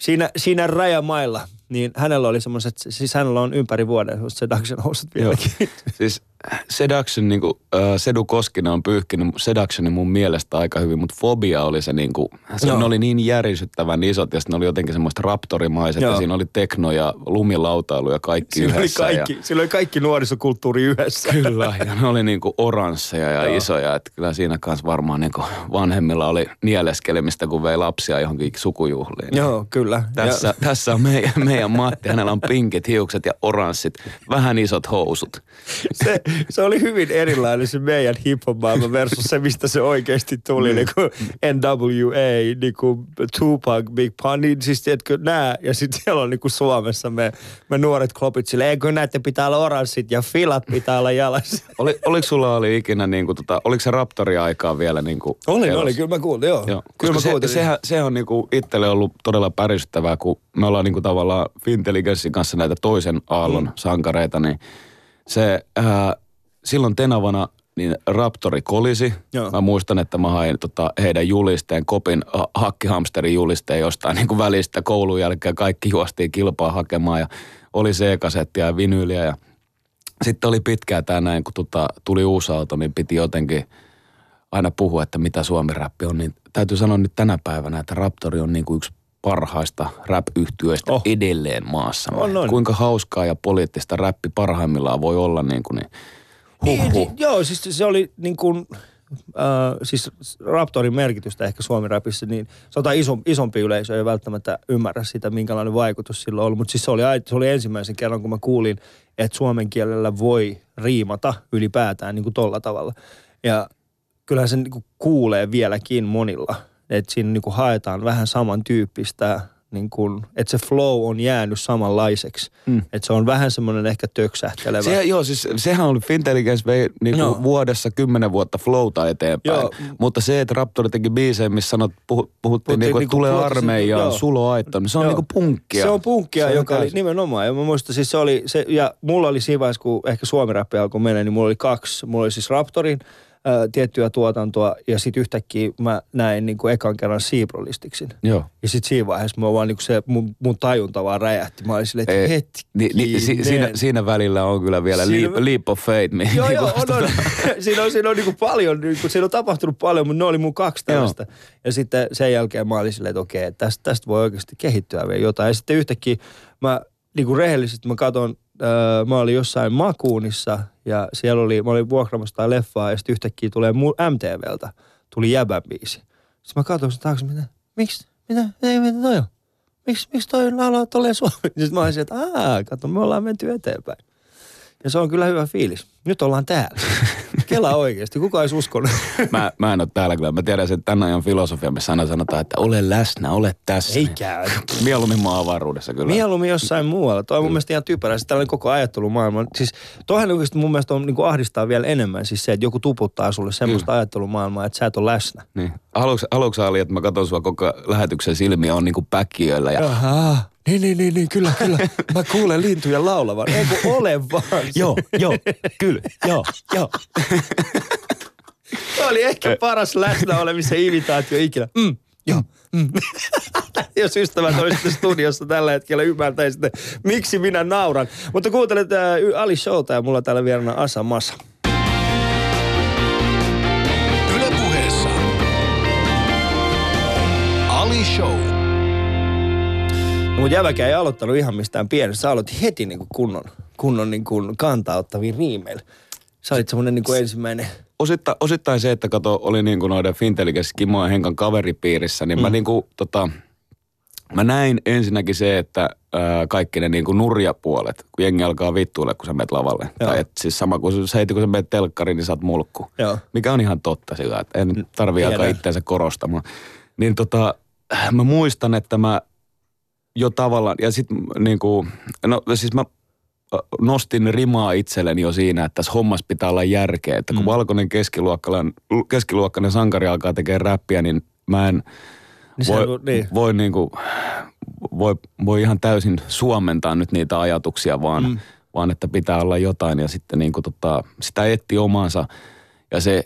Speaker 1: siinä, siinä rajamailla, niin hänellä oli semmoiset, siis hänellä on ympäri vuoden semmoiset Seduction-housut
Speaker 3: Joo.
Speaker 1: vieläkin.
Speaker 3: Siis Seduction, niin kuin, äh, Sedu Koskinen on pyyhkinyt Seductionin mun mielestä aika hyvin, mutta Fobia oli se, niin kuin, se
Speaker 1: Joo.
Speaker 3: ne oli niin järisyttävän isot ja sitten ne oli jotenkin semmoista raptorimaiset
Speaker 1: Joo.
Speaker 3: ja siinä oli tekno ja lumilautailu ja kaikki
Speaker 1: Siinä oli,
Speaker 3: yhdessä.
Speaker 1: kaikki,
Speaker 3: Ja,
Speaker 1: siinä oli kaikki nuorisokulttuuri yhdessä.
Speaker 3: kyllä, ja ne oli niin kuin oransseja ja
Speaker 1: Joo.
Speaker 3: isoja, että kyllä siinä kanssa varmaan niin kuin vanhemmilla oli nieleskelemistä, kun vei lapsia johonkin sukujuhliin.
Speaker 1: Joo, kyllä.
Speaker 3: Tässä, tässä on meidän, meidän Matti, hänellä on pinkit hiukset ja oranssit, vähän isot housut.
Speaker 1: se, se oli hyvin erilainen se meidän hip-hop maailma versus se, mistä se oikeasti tuli. niin kuin NWA, niin kuin Tupac, Big Pun, niin siis tiedätkö, nää. Ja sitten siellä on niin kuin Suomessa me, me nuoret klopit sille, eikö näette pitää olla oranssit ja filat pitää olla jalassa.
Speaker 3: Oli, oliko sulla oli ikinä, niin kuin, tota, oliko se Raptori-aikaa vielä niin kuin
Speaker 1: Oli,
Speaker 3: elossa?
Speaker 1: oli, kyllä mä kuulin, joo.
Speaker 3: Joo.
Speaker 1: Kyllä mä
Speaker 3: Koska se,
Speaker 1: kuulin.
Speaker 3: sehän, se on niinku itselle ollut todella päristyttävää, kun me ollaan niinku tavallaan Fintelligenssin kanssa näitä toisen aallon mm. sankareita, niin se ää, silloin tenavana niin Raptori kolisi.
Speaker 1: Joo.
Speaker 3: Mä muistan, että mä hain tota, heidän julisteen, kopin ha- hakkihamsterin julisteen jostain niin kuin välistä koulun jälkeen. Kaikki juostiin kilpaa hakemaan ja oli C-kasettia ja vinyyliä ja sitten oli pitkään tämä näin, kun tota, tuli uusi auto, niin piti jotenkin aina puhua, että mitä suomi-räppi on. Niin täytyy sanoa nyt tänä päivänä, että Raptori on niin kuin yksi parhaista rap-yhtyöistä
Speaker 1: Oh.
Speaker 3: edelleen maassa.
Speaker 1: On, on.
Speaker 3: Kuinka hauskaa ja poliittista räppi parhaimmillaan voi olla niin kuin niin. Huh, huh.
Speaker 1: niin, joo, siis se oli niin kuin, äh, siis Raptorin merkitystä ehkä Suomi-rapissa, niin sanotaan iso, isompi yleisö ei välttämättä ymmärrä sitä, minkälainen vaikutus sillä on ollut. Mutta siis se oli, se oli ensimmäisen kerran, kun mä kuulin, että suomen kielellä voi riimata ylipäätään niin kuin tolla tavalla. Ja kyllähän sen niin kuin kuulee vieläkin monilla, että siinä niin kuin haetaan vähän samantyyppistä, niin kuin, että se flow on jäänyt samanlaiseksi. Mm. Että se on vähän semmoinen ehkä töksähtelevä.
Speaker 3: Se, joo, siis sehän oli Fintelligence vei niinku
Speaker 1: Joo.
Speaker 3: vuodessa kymmenen vuotta flowta eteenpäin.
Speaker 1: Joo.
Speaker 3: Mutta se, että Raptori teki biisejä, missä sanot, puhu, puhuttiin, niinku, että
Speaker 1: niinku
Speaker 3: tulee armeijaan. Sulo Aitto, niin se on
Speaker 1: Joo.
Speaker 3: niinku punkkia.
Speaker 1: Se on punkkia,
Speaker 3: Se on
Speaker 1: joka oli
Speaker 3: täysin.
Speaker 1: nimenomaan. Ja mä muistan, siis se oli se, ja mulla oli siinä vaiheessa, kun ehkä suomi-räppi alkoi mennä, niin mulla oli kaksi. Mulla oli siis Raptorin äh, tiettyä tuotantoa, ja sitten yhtäkkiä mä näin niin kuin ekan kerran Siibrolistiksin.
Speaker 3: Joo.
Speaker 1: Ja sitten siinä vaiheessa mä vaan niin kuin se, mun, mun tajunta vaan räjähti. Mä olin silleen, että
Speaker 3: Ei,
Speaker 1: hetkinen.
Speaker 3: Ni, ni, si, siinä, siinä välillä on kyllä vielä
Speaker 1: Siinä-
Speaker 3: leap, leap of fate. mi-
Speaker 1: Joo,
Speaker 3: niinku
Speaker 1: joo, on, on. siinä on, siinä on niin paljon, niin kuin, siinä on tapahtunut paljon, mutta ne oli mun kaksi tällaista. Ja sitten sen jälkeen mä olin silleen, että okei, tästä, tästä voi oikeasti kehittyä vielä jotain. Ja sitten yhtäkkiä mä niin kuin rehellisesti mä katson, öö, mä olin jossain Makuunissa ja siellä oli, mä olin vuokraamassa tai leffaa ja sitten yhtäkkiä tulee mu- MTVltä, tuli jäbän biisi. Sitten mä katsoin sen taakse, mitä, miksi, mitä, ei, mitä toi on? Miksi, miksi toi laulaa tolleen suomi? Sitten mä olisin, että aah, kato, me ollaan menty eteenpäin. Ja se on kyllä hyvä fiilis. Nyt ollaan täällä. Kela oikeasti. Kuka olisi uskonut?
Speaker 3: Mä, mä en ole täällä kyllä. Mä tiedän sen tämän ajan filosofia, missä aina sanotaan, että ole läsnä, ole tässä.
Speaker 1: Ei käy.
Speaker 3: Mieluummin maa avaruudessa kyllä.
Speaker 1: Mieluummin jossain muualla. Toi on mun mielestä ihan typerä. Siis tällainen koko ajattelumaailma. Siis toihan oikeasti mun mielestä on, niin kuin ahdistaa vielä enemmän. Siis se, että joku tuputtaa sulle semmoista ajattelumaailmaa, että sä et ole läsnä.
Speaker 3: Niin. Haluatko, haluatko Ali, että mä katson sua koko lähetyksen silmiä on niinku päkkiöllä ja
Speaker 1: Ahaa. Niin, niin, niin, niin, kyllä, kyllä. Mä kuulen lintuja laulavan. Ei kun ole vaan.
Speaker 3: Joo, joo, kyllä, joo, joo.
Speaker 1: Se oli ehkä paras läsnä olemisen imitaatio ikinä. Mm, joo. Mm. Jos ystävät olisitte studiossa tällä hetkellä ymmärtäisitte, miksi minä nauran. Mutta kuuntelet äh, Ali Showta ja mulla täällä vieraana Asa Masa.
Speaker 2: Yle puheessa. Ali Show.
Speaker 1: Mutta jäväkä ei aloittanut ihan mistään pienestä. Sä aloitit heti niin kuin kunnon, kunnon niin kuin kantauttaviin riimeillä. Sä olit semmoinen niin kuin ensimmäinen.
Speaker 3: Osittain, osittain se, että kato, oli niin kuin noiden Fintelliges Kimo ja Henkan kaveripiirissä, niin mm. mä niin kuin, tota, mä näin ensinnäkin se, että ää, kaikki ne niin kuin nurjapuolet, kun jengi alkaa vittuille, kun sä menet lavalle.
Speaker 1: Joo.
Speaker 3: Tai et, siis sama kuin se heti, kun sä menet telkkariin, niin sä oot mulkku.
Speaker 1: Joo.
Speaker 3: Mikä on ihan totta sillä, että en tarvii alkaa itseänsä korostamaan. Niin tota, mä muistan, että mä jo tavallaan, ja sit niin kuin, no siis mä nostin rimaa itselleni jo siinä, että tässä hommassa pitää olla järkeä. Että kun mm. valkoinen keskiluokkainen, keskiluokkainen sankari alkaa tekemään räppiä, niin mä en
Speaker 1: Niin
Speaker 3: voi,
Speaker 1: on- niin.
Speaker 3: voi, niin kuin, voi, voi ihan täysin suomentaa nyt niitä ajatuksia, vaan, mm. vaan että pitää olla jotain ja sitten niin kuin tota, sitä etti omansa. Ja se,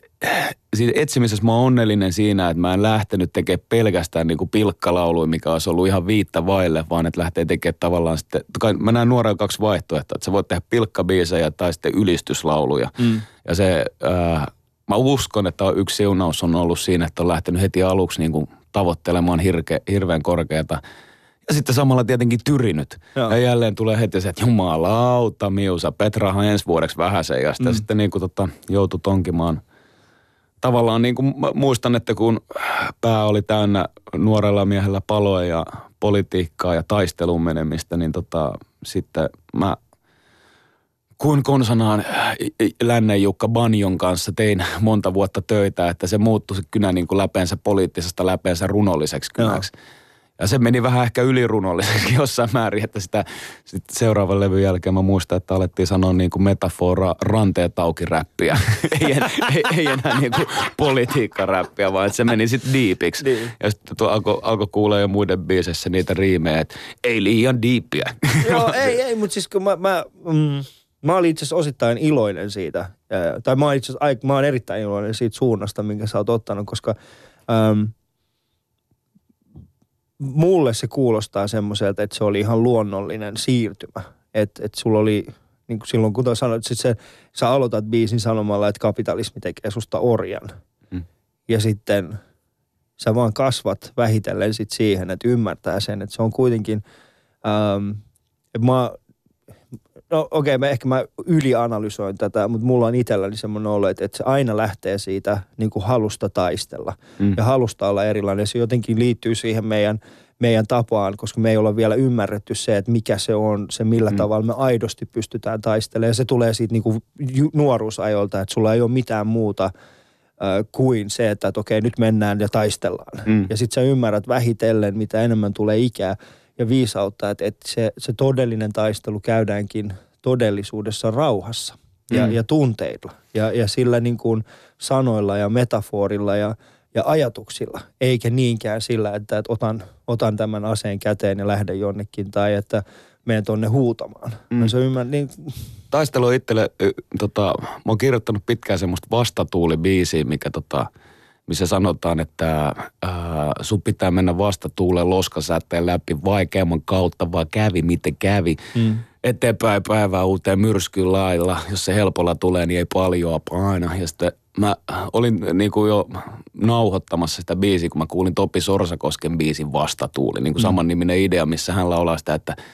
Speaker 3: siitä etsimisessä mä oon onnellinen siinä, että mä en lähtenyt tekemään pelkästään niin kuin pilkkalauluja, mikä olisi ollut ihan viittä vaille, vaan että lähtee tekemään tavallaan sitten, kai mä näen nuorella kaksi vaihtoehtoa, että sä voit tehdä pilkkabiisejä tai sitten ylistyslauluja. Mm. Ja se, äh, mä uskon, että yksi siunaus on ollut siinä, että on lähtenyt heti aluksi niin kuin tavoittelemaan hirke, hirveän korkeata. Ja sitten samalla tietenkin tyrinyt.
Speaker 1: Joo.
Speaker 3: Ja jälleen tulee heti se, että jumalauta miusa, Petrahan ensi vuodeksi vähäsen. Ja sitä mm. sitten niin kuin tota, joutui tonkimaan. Tavallaan niin kuin muistan, että kun pää oli täynnä nuorella miehellä paloa ja politiikkaa ja taistelun menemistä, niin tota, sitten mä kuin konsanaan Lännen Jukka Banjon kanssa tein monta vuotta töitä, että se muuttui se kynä niin kuin läpeensä poliittisesta läpeensä runolliseksi kynäksi. Joo. Ja se meni vähän ehkä ylirunolliseksi jossain määrin, että sitä sit seuraavan levyn jälkeen mä muistan, että alettiin sanoa niin kuin metafora ranteet auki räppiä. ei, en, ei, ei, enää niin kuin politiikkaräppiä, vaan että se meni sitten diipiksi. Niin. Ja sitten alkoi alko kuulla jo muiden biisessä niitä riimejä, että ei liian diippiä.
Speaker 1: Joo, ei, ei, mutta siis kun mä, mä, mm, mä olin itse asiassa osittain iloinen siitä, tai mä, itse asiassa, mä olen erittäin iloinen siitä suunnasta, minkä sä oot ottanut, koska ähm, mulle se kuulostaa semmoiselta, että se oli ihan luonnollinen siirtymä. Että et sulla oli, niin kuin silloin kun sanoit, että se, sä aloitat biisin sanomalla, että kapitalismi tekee susta orjan. Mm. Ja sitten sä vaan kasvat vähitellen sit siihen, että ymmärtää sen, että se on kuitenkin, ähm, että mä, no okei, okay, ehkä mä ylianalysoin tätä, mutta mulla on itselläni semmoinen olo, että, että se aina lähtee siitä niin kuin halusta taistella mm. ja halusta olla erilainen. Se jotenkin liittyy siihen meidän, meidän tapaan, koska me ei olla vielä ymmärretty se, että mikä se on, se millä mm. tavalla me aidosti pystytään taistelemaan. Ja se tulee siitä niin kuin nuoruusajolta, että sulla ei ole mitään muuta kuin se, että, että okei, nyt mennään ja taistellaan. Mm. Ja sitten sä ymmärrät vähitellen, mitä enemmän tulee ikää, ja viisautta, että, että se, se todellinen taistelu käydäänkin todellisuudessa rauhassa ja, mm. ja tunteilla ja, ja sillä niin kuin sanoilla ja metaforilla ja, ja ajatuksilla, eikä niinkään sillä, että, että otan, otan tämän aseen käteen ja lähden jonnekin tai että menen tuonne huutamaan. Mm. Se ymmär, niin...
Speaker 3: Taistelu itselle, tota, mä oon kirjoittanut pitkään semmoista vastatuulibiisiä, mikä tota, missä sanotaan, että ää, sun pitää mennä vastatuuleen loskasäteen läpi vaikeamman kautta, vaan kävi miten kävi. Mm. Eteenpäin päivää uuteen myrskyyn lailla. Jos se helpolla tulee, niin ei paljon paina. Ja sitten mä olin niin kuin jo nauhoittamassa sitä biisiä, kun mä kuulin Topi Sorsakosken biisin Vastatuuli. Niin kuin mm. saman niminen idea, missä hän laulaa sitä, että –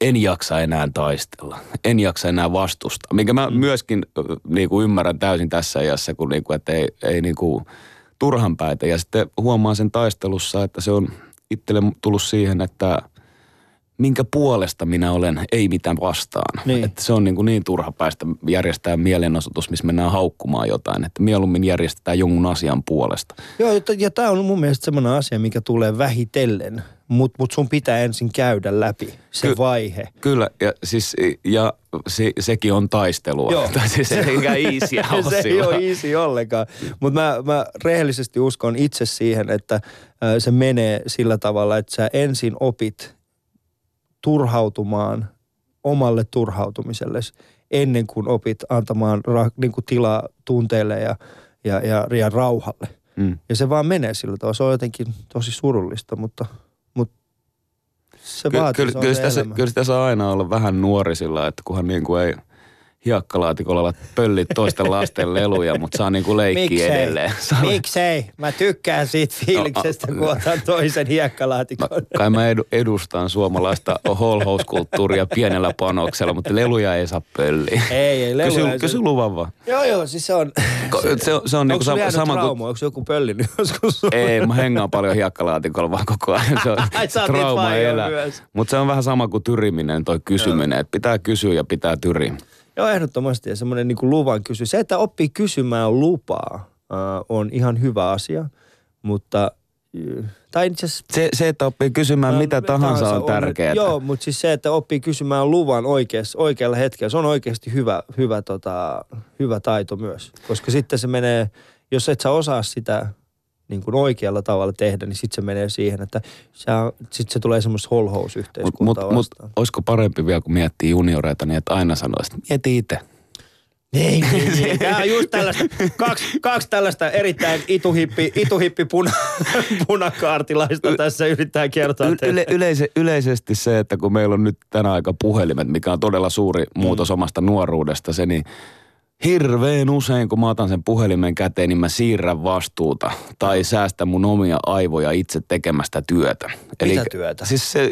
Speaker 3: en jaksa enää taistella, en jaksa enää vastusta. Mikä mä mm. myöskin niin kuin ymmärrän täysin tässä ajassa, kun niin kuin, että ei, ei niin kuin turhan päitä. Ja sitten huomaan sen taistelussa, että se on itselle tullut siihen, että minkä puolesta minä olen, ei mitään vastaan. Niin. Että se on niin, kuin niin turha päästä järjestää mielenosoitus, missä mennään haukkumaan jotain. Että mieluummin järjestetään jonkun asian puolesta.
Speaker 1: Joo, ja, ja tämä on mun mielestä semmoinen asia, mikä tulee vähitellen mutta mut sun pitää ensin käydä läpi se Ky- vaihe.
Speaker 3: Kyllä, ja, siis, ja se, sekin on taistelua. Joo. Tai siis se ei easy
Speaker 1: Se ei ole easy ollenkaan. Mutta mä, mä rehellisesti uskon itse siihen, että se menee sillä tavalla, että sä ensin opit turhautumaan omalle turhautumiselle ennen kuin opit antamaan ra, niin kuin tilaa tunteille ja, ja, ja, ja rauhalle. Mm. Ja se vaan menee sillä tavalla. Se on jotenkin tosi surullista, mutta – se vaatii,
Speaker 3: kyllä, se kyllä, sitä, se, kyllä sitä saa aina olla vähän nuori sillä, että kunhan niin kuin ei hiekkalaatikolla olla pöllit toisten lasten leluja, mutta saa niin kuin leikkiä Miksei? edelleen. Saa...
Speaker 1: Miksei? Mä tykkään siitä fiiliksestä, no, kun otan toisen hiekkalaatikon. No,
Speaker 3: kai mä edustan suomalaista holhouskulttuuria pienellä panoksella, mutta leluja ei saa pölliä.
Speaker 1: Ei, ei leluja. Kysy,
Speaker 3: kysy luvan vaan.
Speaker 1: Joo, joo, siis se on...
Speaker 3: Se, on, se on niinku sama, sama?
Speaker 1: Kun... Onko joku pöllinyt joskus?
Speaker 3: Ei, mä hengaan paljon hiekkalaatikolla vaan koko ajan. Se on
Speaker 1: Ai, trauma elää.
Speaker 3: Mutta se on vähän sama kuin tyriminen, toi kysyminen. Että pitää kysyä ja pitää tyriä.
Speaker 1: Joo, ehdottomasti. Ja semmoinen niin kuin luvan kysy. Se, että oppii kysymään lupaa, äh, on ihan hyvä asia, mutta tai itse
Speaker 3: se, se, että oppii kysymään no, mitä tahansa, tahansa on tärkeää.
Speaker 1: Joo, mutta siis se, että oppii kysymään luvan oikeassa, oikealla hetkellä, se on oikeasti hyvä, hyvä, tota, hyvä taito myös. Koska sitten se menee, jos et sä osaa sitä niin kuin oikealla tavalla tehdä, niin sitten se menee siihen, että sitten se tulee semmoista holhousyhteiskuntaa
Speaker 3: Mutta mut, mut, olisiko parempi vielä, kun miettii junioreita, niin että aina sanoisi, että mieti itse.
Speaker 1: Niin, niin, niin. Tämä on just tällaista, kaksi, kaksi tällaista erittäin ituhippi, ituhippi puna, punakaartilaista tässä yrittää kertoa
Speaker 3: Yle, yleise, yleisesti se, että kun meillä on nyt tänä aika puhelimet, mikä on todella suuri muutos mm. omasta nuoruudesta, se niin – hirveän usein, kun mä otan sen puhelimen käteen, niin mä siirrän vastuuta tai säästän mun omia aivoja itse tekemästä työtä.
Speaker 1: Eli, Mitä työtä?
Speaker 3: Siis se,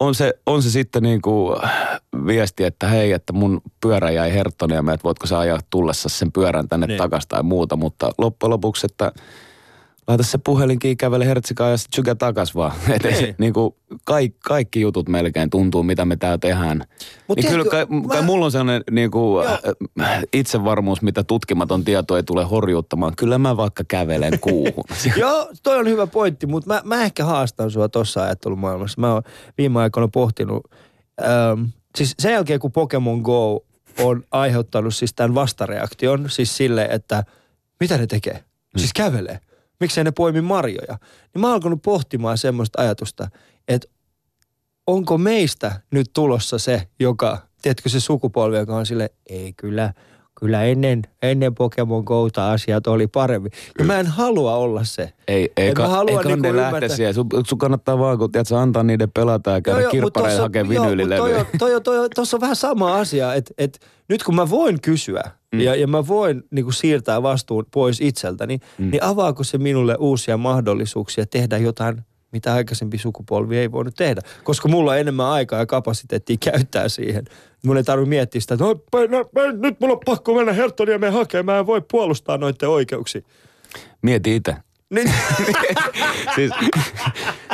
Speaker 3: on se, on se sitten niin kuin viesti, että hei, että mun pyörä jäi Herttoniemeen, että voitko sä ajaa tullessa sen pyörän tänne niin. takaisin tai muuta. Mutta loppujen lopuksi, että laita se puhelinkin kävele hertsikaa ja sitten sykä takas vaan. Et niin. niin kuin, kaikki, kaikki jutut melkein tuntuu, mitä me täällä tehdään.
Speaker 1: Mut
Speaker 3: niin kyllä
Speaker 1: tiedätkö,
Speaker 3: kai,
Speaker 1: mä-
Speaker 3: kai mulla on sellainen niin kuin, äh, itsevarmuus, mitä tutkimaton tieto ei tule horjuttamaan. Kyllä mä vaikka kävelen kuuhun.
Speaker 1: Joo, toi on hyvä pointti, mutta mä, mä ehkä haastan sua tuossa ajattelumaailmassa. Mä oon viime aikoina pohtinut, ähm, siis sen jälkeen kun Pokemon Go on aiheuttanut siis tämän vastareaktion, siis sille, että mitä ne tekee? Siis kävelee. Miksei ne poimi marjoja? Niin mä oon alkanut pohtimaan semmoista ajatusta, että onko meistä nyt tulossa se, joka, tiedätkö se sukupolvi, joka on sille, ei kyllä, kyllä ennen, ennen Pokemon Gouta asiat oli paremmin. Ja mä en halua olla se.
Speaker 3: Ei, ei, ka, ei
Speaker 1: niinku
Speaker 3: kanne lähteä
Speaker 1: ymmärtää-
Speaker 3: siihen. Sun, sun kannattaa vaan, kun tiedät, antaa niiden pelata ja käydä
Speaker 1: Joo, joo, tossa-
Speaker 3: hakemaan
Speaker 1: joo, mut Toi, toi, toi, tossa on vähän sama asia, että et, nyt kun mä voin kysyä mm. ja, ja mä voin niin kuin siirtää vastuun pois itseltäni, mm. niin avaako se minulle uusia mahdollisuuksia tehdä jotain, mitä aikaisempi sukupolvi ei voinut tehdä. Koska mulla on enemmän aikaa ja kapasiteettia käyttää siihen. Mun ei tarvitse miettiä sitä, että no, mä, nyt mulla on pakko mennä Herttoniemeen hakemaan, mä en voi puolustaa noiden oikeuksia.
Speaker 3: Mieti itse.
Speaker 1: Niin,
Speaker 3: siis,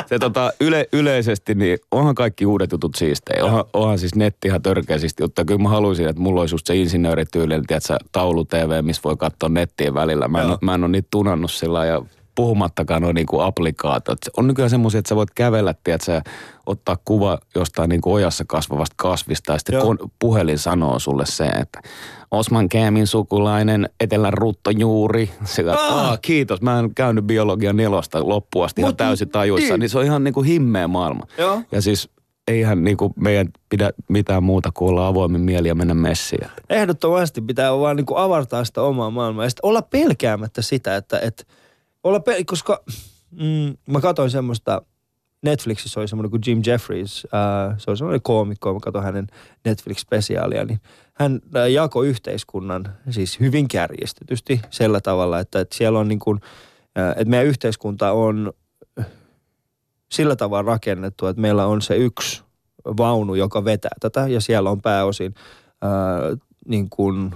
Speaker 3: se tota, yle, yleisesti, niin onhan kaikki uudet jutut siistejä. Onhan, onhan siis netti ihan törkeä siisti juttu. Ja Kyllä mä haluaisin, että mulla olisi just se insinöörityylinen, tiedätkö, taulu-TV, missä voi katsoa nettiin välillä. Mä en,
Speaker 1: Joo.
Speaker 3: mä en ole niitä tunannut sillä ja puhumattakaan noin niinku applikaatiot. On nykyään semmoisia, että sä voit kävellä, tiedätkö, ottaa kuva jostain niinku ojassa kasvavasta kasvista ja sitten kon, puhelin sanoo sulle se, että Osman Käämin sukulainen Etelän ruttojuuri. Se,
Speaker 1: Ah!
Speaker 3: ah, kiitos, mä en käynyt biologian nelosta loppuun asti ihan täysin tajuissa.
Speaker 1: niin.
Speaker 3: Niin se on ihan niinku himmeä maailma.
Speaker 1: Joo.
Speaker 3: Ja siis eihän niinku meidän pidä mitään muuta kuin olla avoimen mieli ja mennä messiin.
Speaker 1: Ehdottomasti pitää vaan niin kuin avartaa sitä omaa maailmaa ja sitten olla pelkäämättä sitä, että, että olla pel- koska mm, mä katsoin semmoista, Netflixissä oli semmoinen kuin Jim Jeffries, äh, se on semmoinen koomikko, mä katsoin hänen Netflix-spesiaalia, niin hän äh, jakoi yhteiskunnan siis hyvin kärjistetysti sillä tavalla, että, että siellä on niin kuin, äh, että meidän yhteiskunta on sillä tavalla rakennettu, että meillä on se yksi vaunu, joka vetää tätä ja siellä on pääosin ää, niin kuin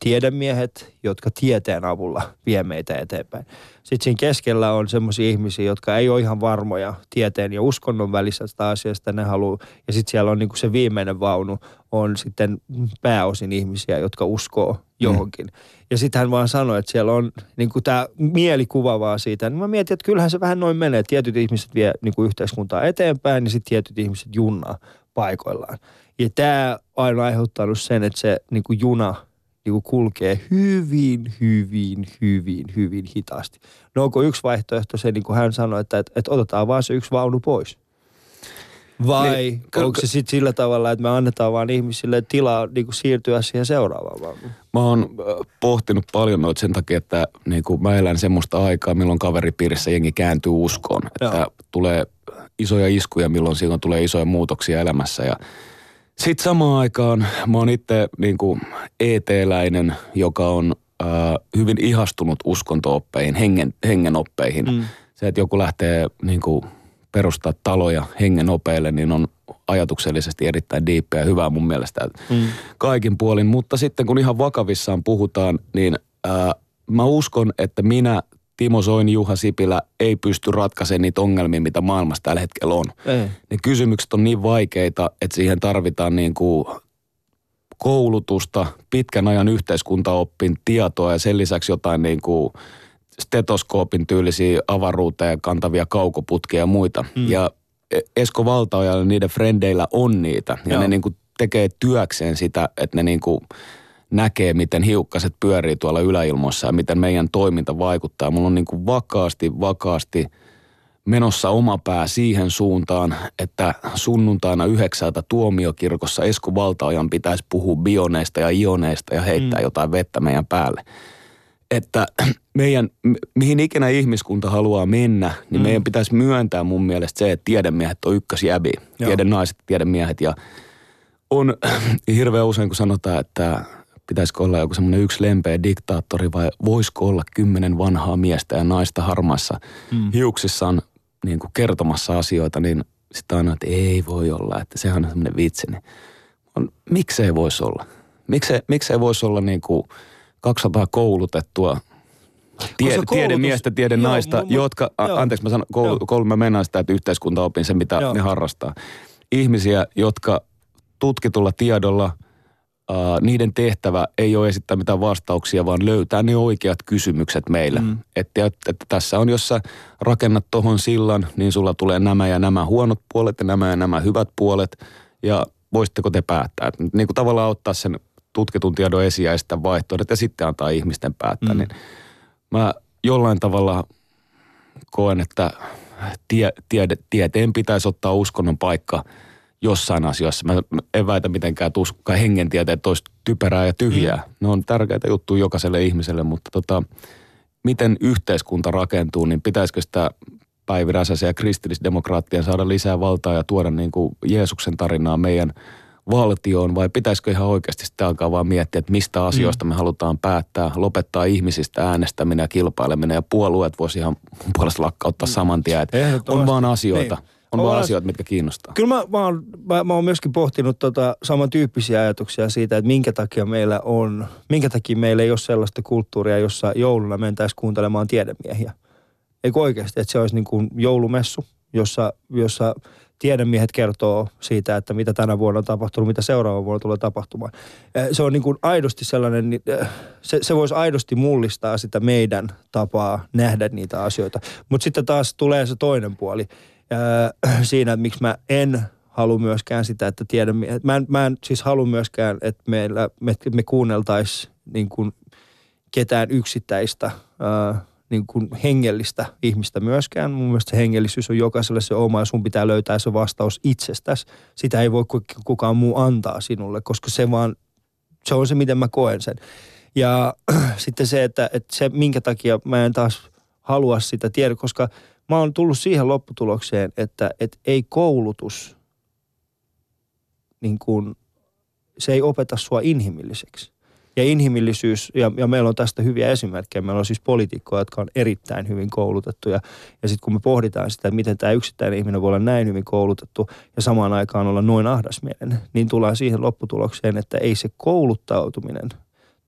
Speaker 1: tiedemiehet, jotka tieteen avulla vie meitä eteenpäin. Sitten siinä keskellä on semmoisia ihmisiä, jotka ei ole ihan varmoja tieteen ja uskonnon välisestä asiasta. Ne haluaa, ja sitten siellä on niin kuin se viimeinen vaunu, on sitten pääosin ihmisiä, jotka uskoo johonkin. Mm. Ja sitten hän vaan sanoi, että siellä on niin tämä mielikuva vaan siitä. Niin mä mietin, että kyllähän se vähän noin menee. Tietyt ihmiset vie niin kuin yhteiskuntaa eteenpäin, niin sitten tietyt ihmiset junnaa paikoillaan. Ja tämä on aiheuttanut sen, että se niin kuin juna niin kuin kulkee hyvin, hyvin, hyvin, hyvin hitaasti. No onko yksi vaihtoehto se, niin kuin hän sanoi, että, että, että otetaan vaan se yksi vaunu pois? Vai
Speaker 3: Niin,
Speaker 1: onko se sitten sillä tavalla, että me annetaan vaan ihmisille tilaa niin kuin siirtyä siihen seuraavaan vaunuun?
Speaker 3: Mä oon pohtinut paljon noita sen takia, että niin kuin mä elän semmoista aikaa, milloin kaveripiirissä jengi kääntyy uskoon. Että
Speaker 1: Joo.
Speaker 3: tulee isoja iskuja, milloin silloin tulee isoja muutoksia elämässä. Ja sitten samaan aikaan mä oon itse niin kuin ET-läinen, joka on äh, hyvin ihastunut uskontooppeihin, hengen, hengenoppeihin. Mm. Se, että joku lähtee niin kuin perustaa taloja hengenopeille, niin on ajatuksellisesti erittäin diippiä ja hyvää mun mielestä mm. kaikin puolin. Mutta sitten kun ihan vakavissaan puhutaan, niin ää, mä uskon, että minä, Timo Soini, Juha Sipilä ei pysty ratkaisemaan niitä ongelmia, mitä maailmassa tällä hetkellä on.
Speaker 1: Ei.
Speaker 3: Ne kysymykset on niin vaikeita, että siihen tarvitaan niin kuin koulutusta, pitkän ajan yhteiskuntaoppin tietoa ja sen lisäksi jotain niin kuin stetoskoopin tyylisiä avaruuteen kantavia kaukoputkia ja muita. Mm. Ja Esko Valtaojalla ja niiden frendeillä on niitä. Ja
Speaker 1: Joo.
Speaker 3: ne niin kuin tekee työkseen sitä, että ne niin kuin näkee, miten hiukkaset pyörii tuolla yläilmoissa ja miten meidän toiminta vaikuttaa. Mulla on niin kuin vakaasti, vakaasti menossa oma pää siihen suuntaan, että sunnuntaina yhdeksältä tuomiokirkossa Esko Valtaojan pitäisi puhua bioneista ja ioneista ja heittää mm. jotain vettä meidän päälle. Että meidän, mi- mihin ikinä ihmiskunta haluaa mennä, niin mm. meidän pitäisi myöntää mun mielestä se, että tiedemiehet on ykkösjäbi.
Speaker 1: Joo.
Speaker 3: Tiedenaiset, tiedemiehet ja on hirveän usein, kun sanotaan, että pitäisikö olla joku semmoinen yksi lempeä diktaattori vai voisiko olla kymmenen vanhaa miestä ja naista harmaissa mm. hiuksissaan niin kuin kertomassa asioita, niin sitten aina, että ei voi olla, että sehän on semmoinen vitsi. Niin on, miksei voisi olla? Miksei, miksei voisi olla niin kuin 200 koulutettua Tie,
Speaker 1: koulutus-
Speaker 3: tiedemiestä, tiedenaista,
Speaker 1: Joo, mu-
Speaker 3: jotka,
Speaker 1: joo.
Speaker 3: anteeksi mä sanon, koulu, koulu mä mennään sitä, että yhteiskunta opin se, mitä
Speaker 1: Joo.
Speaker 3: ne harrastaa. Ihmisiä, jotka tutkitulla tiedolla, uh, niiden tehtävä ei ole esittää mitään vastauksia, vaan löytää ne oikeat kysymykset meille. Mm. Että, että, että tässä on, jos sä rakennat tohon sillan, niin sulla tulee nämä ja nämä huonot puolet ja nämä ja nämä hyvät puolet. Ja voisitteko te päättää? Että niin kuin tavallaan ottaa sen tutkitun tiedon esiin ja esittää vaihtoehdot ja sitten antaa ihmisten päättää. Mm. Niin mä jollain tavalla koen, että tie, tiede, tieteen pitäisi ottaa uskonnon paikka jossain asioissa. Mä en väitä mitenkään, että usko- hengentieteet olisi typerää ja tyhjää. Mm. Ne on tärkeitä juttuja jokaiselle ihmiselle, mutta tota, miten yhteiskunta rakentuu, niin pitäisikö sitä Päivi Räsäsen ja kristillisdemokraattien saada lisää valtaa ja tuoda niin kuin Jeesuksen tarinaa meidän valtioon vai pitäisikö ihan oikeasti sitten alkaa vaan miettiä, että mistä asioista mm. me halutaan päättää, lopettaa ihmisistä äänestäminen ja kilpaileminen ja puolueet voisi ihan puolesta lakkauttaa saman tien, että on vaan asioita,
Speaker 1: Niin.
Speaker 3: On vaan asioita, mitkä kiinnostaa.
Speaker 1: Kyllä mä, mä, oon, mä, mä oon myöskin pohtinut tota samantyyppisiä ajatuksia siitä, että minkä takia meillä on, minkä takia meillä ei ole sellaista kulttuuria, jossa jouluna mentäisiin kuuntelemaan tiedemiehiä. Eikö oikeasti, että se olisi niin kuin joulumessu, jossa, jossa tiedemiehet kertoo siitä, että mitä tänä vuonna on tapahtunut, mitä seuraava vuonna tulee tapahtumaan. Eh, Se on niin kuin aidosti sellainen, niin, eh, se, se voisi aidosti mullistaa sitä meidän tapaa nähdä niitä asioita. Mutta sitten taas tulee se toinen puoli äh, siinä, että miksi mä en halua myöskään sitä, että tiedämme, mä en, mä en siis halua myöskään, että meillä, me, me kuunneltaisiin niin kuin ketään yksittäistä äh, niin kuin hengellistä ihmistä myöskään. Mun mielestä se hengellisyys on jokaiselle se oma ja sun pitää löytää se vastaus itsestäsi. Sitä ei voi ku- kukaan muu antaa sinulle, koska se vaan, se on se miten mä koen sen. Ja sitten se, että, että se minkä takia mä en taas halua sitä tiedä, koska mä oon tullut siihen lopputulokseen, että, että ei koulutus, niin kuin, se ei opeta sua inhimilliseksi. Ja inhimillisyys, ja, ja meillä on tästä hyviä esimerkkejä. Meillä on siis poliitikkoja, jotka on erittäin hyvin koulutettuja. Ja sitten kun me pohditaan sitä, että miten tämä yksittäinen ihminen voi olla näin hyvin koulutettu ja samaan aikaan olla noin ahdasmielinen, niin tullaan siihen lopputulokseen, että ei se kouluttautuminen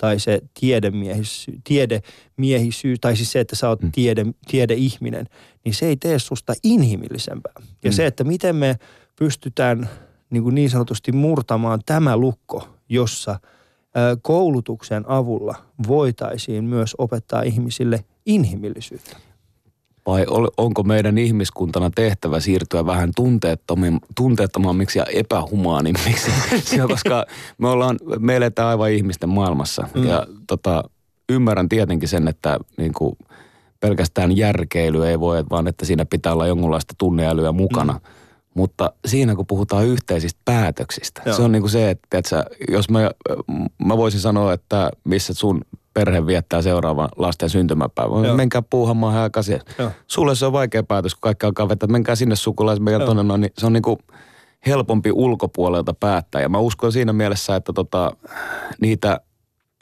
Speaker 1: tai se tiedemiehisyys, tiedemiehisyys, tai siis se, että sä oot tiede, tiedeihminen, niin se ei tee susta inhimillisempää. Ja
Speaker 3: Mm.
Speaker 1: se, että miten me pystytään niin, kuin niin sanotusti murtamaan tämä lukko, jossa koulutuksen avulla voitaisiin myös opettaa ihmisille inhimillisyyttä.
Speaker 3: Vai onko meidän ihmiskuntana tehtävä siirtyä vähän tunteettomammiksi ja epähumaanimmiksi? Koska me ollaan, me eletään aivan ihmisten maailmassa. Mm. Ja tota, ymmärrän tietenkin sen, että niin kuin, pelkästään järkeily ei voi, vaan että siinä pitää olla jonkunlaista tunneälyä mukana. Mm. Mutta siinä kun puhutaan yhteisistä päätöksistä,
Speaker 1: Joo.
Speaker 3: se on niin kuin se, että tiedätkö, jos mä, mä voisin sanoa, että missä sun perhe viettää seuraavan lasten syntymäpäivän.
Speaker 1: Joo.
Speaker 3: Menkää puuhamaan ihan aikaisin. Sulle se on vaikea päätös, kun kaikki alkaa vetää. Menkää sinne sukulaisen
Speaker 1: Joo.
Speaker 3: tonne noin. Niin se on niinku helpompi ulkopuolelta päättää. Ja mä uskon siinä mielessä, että tota, niitä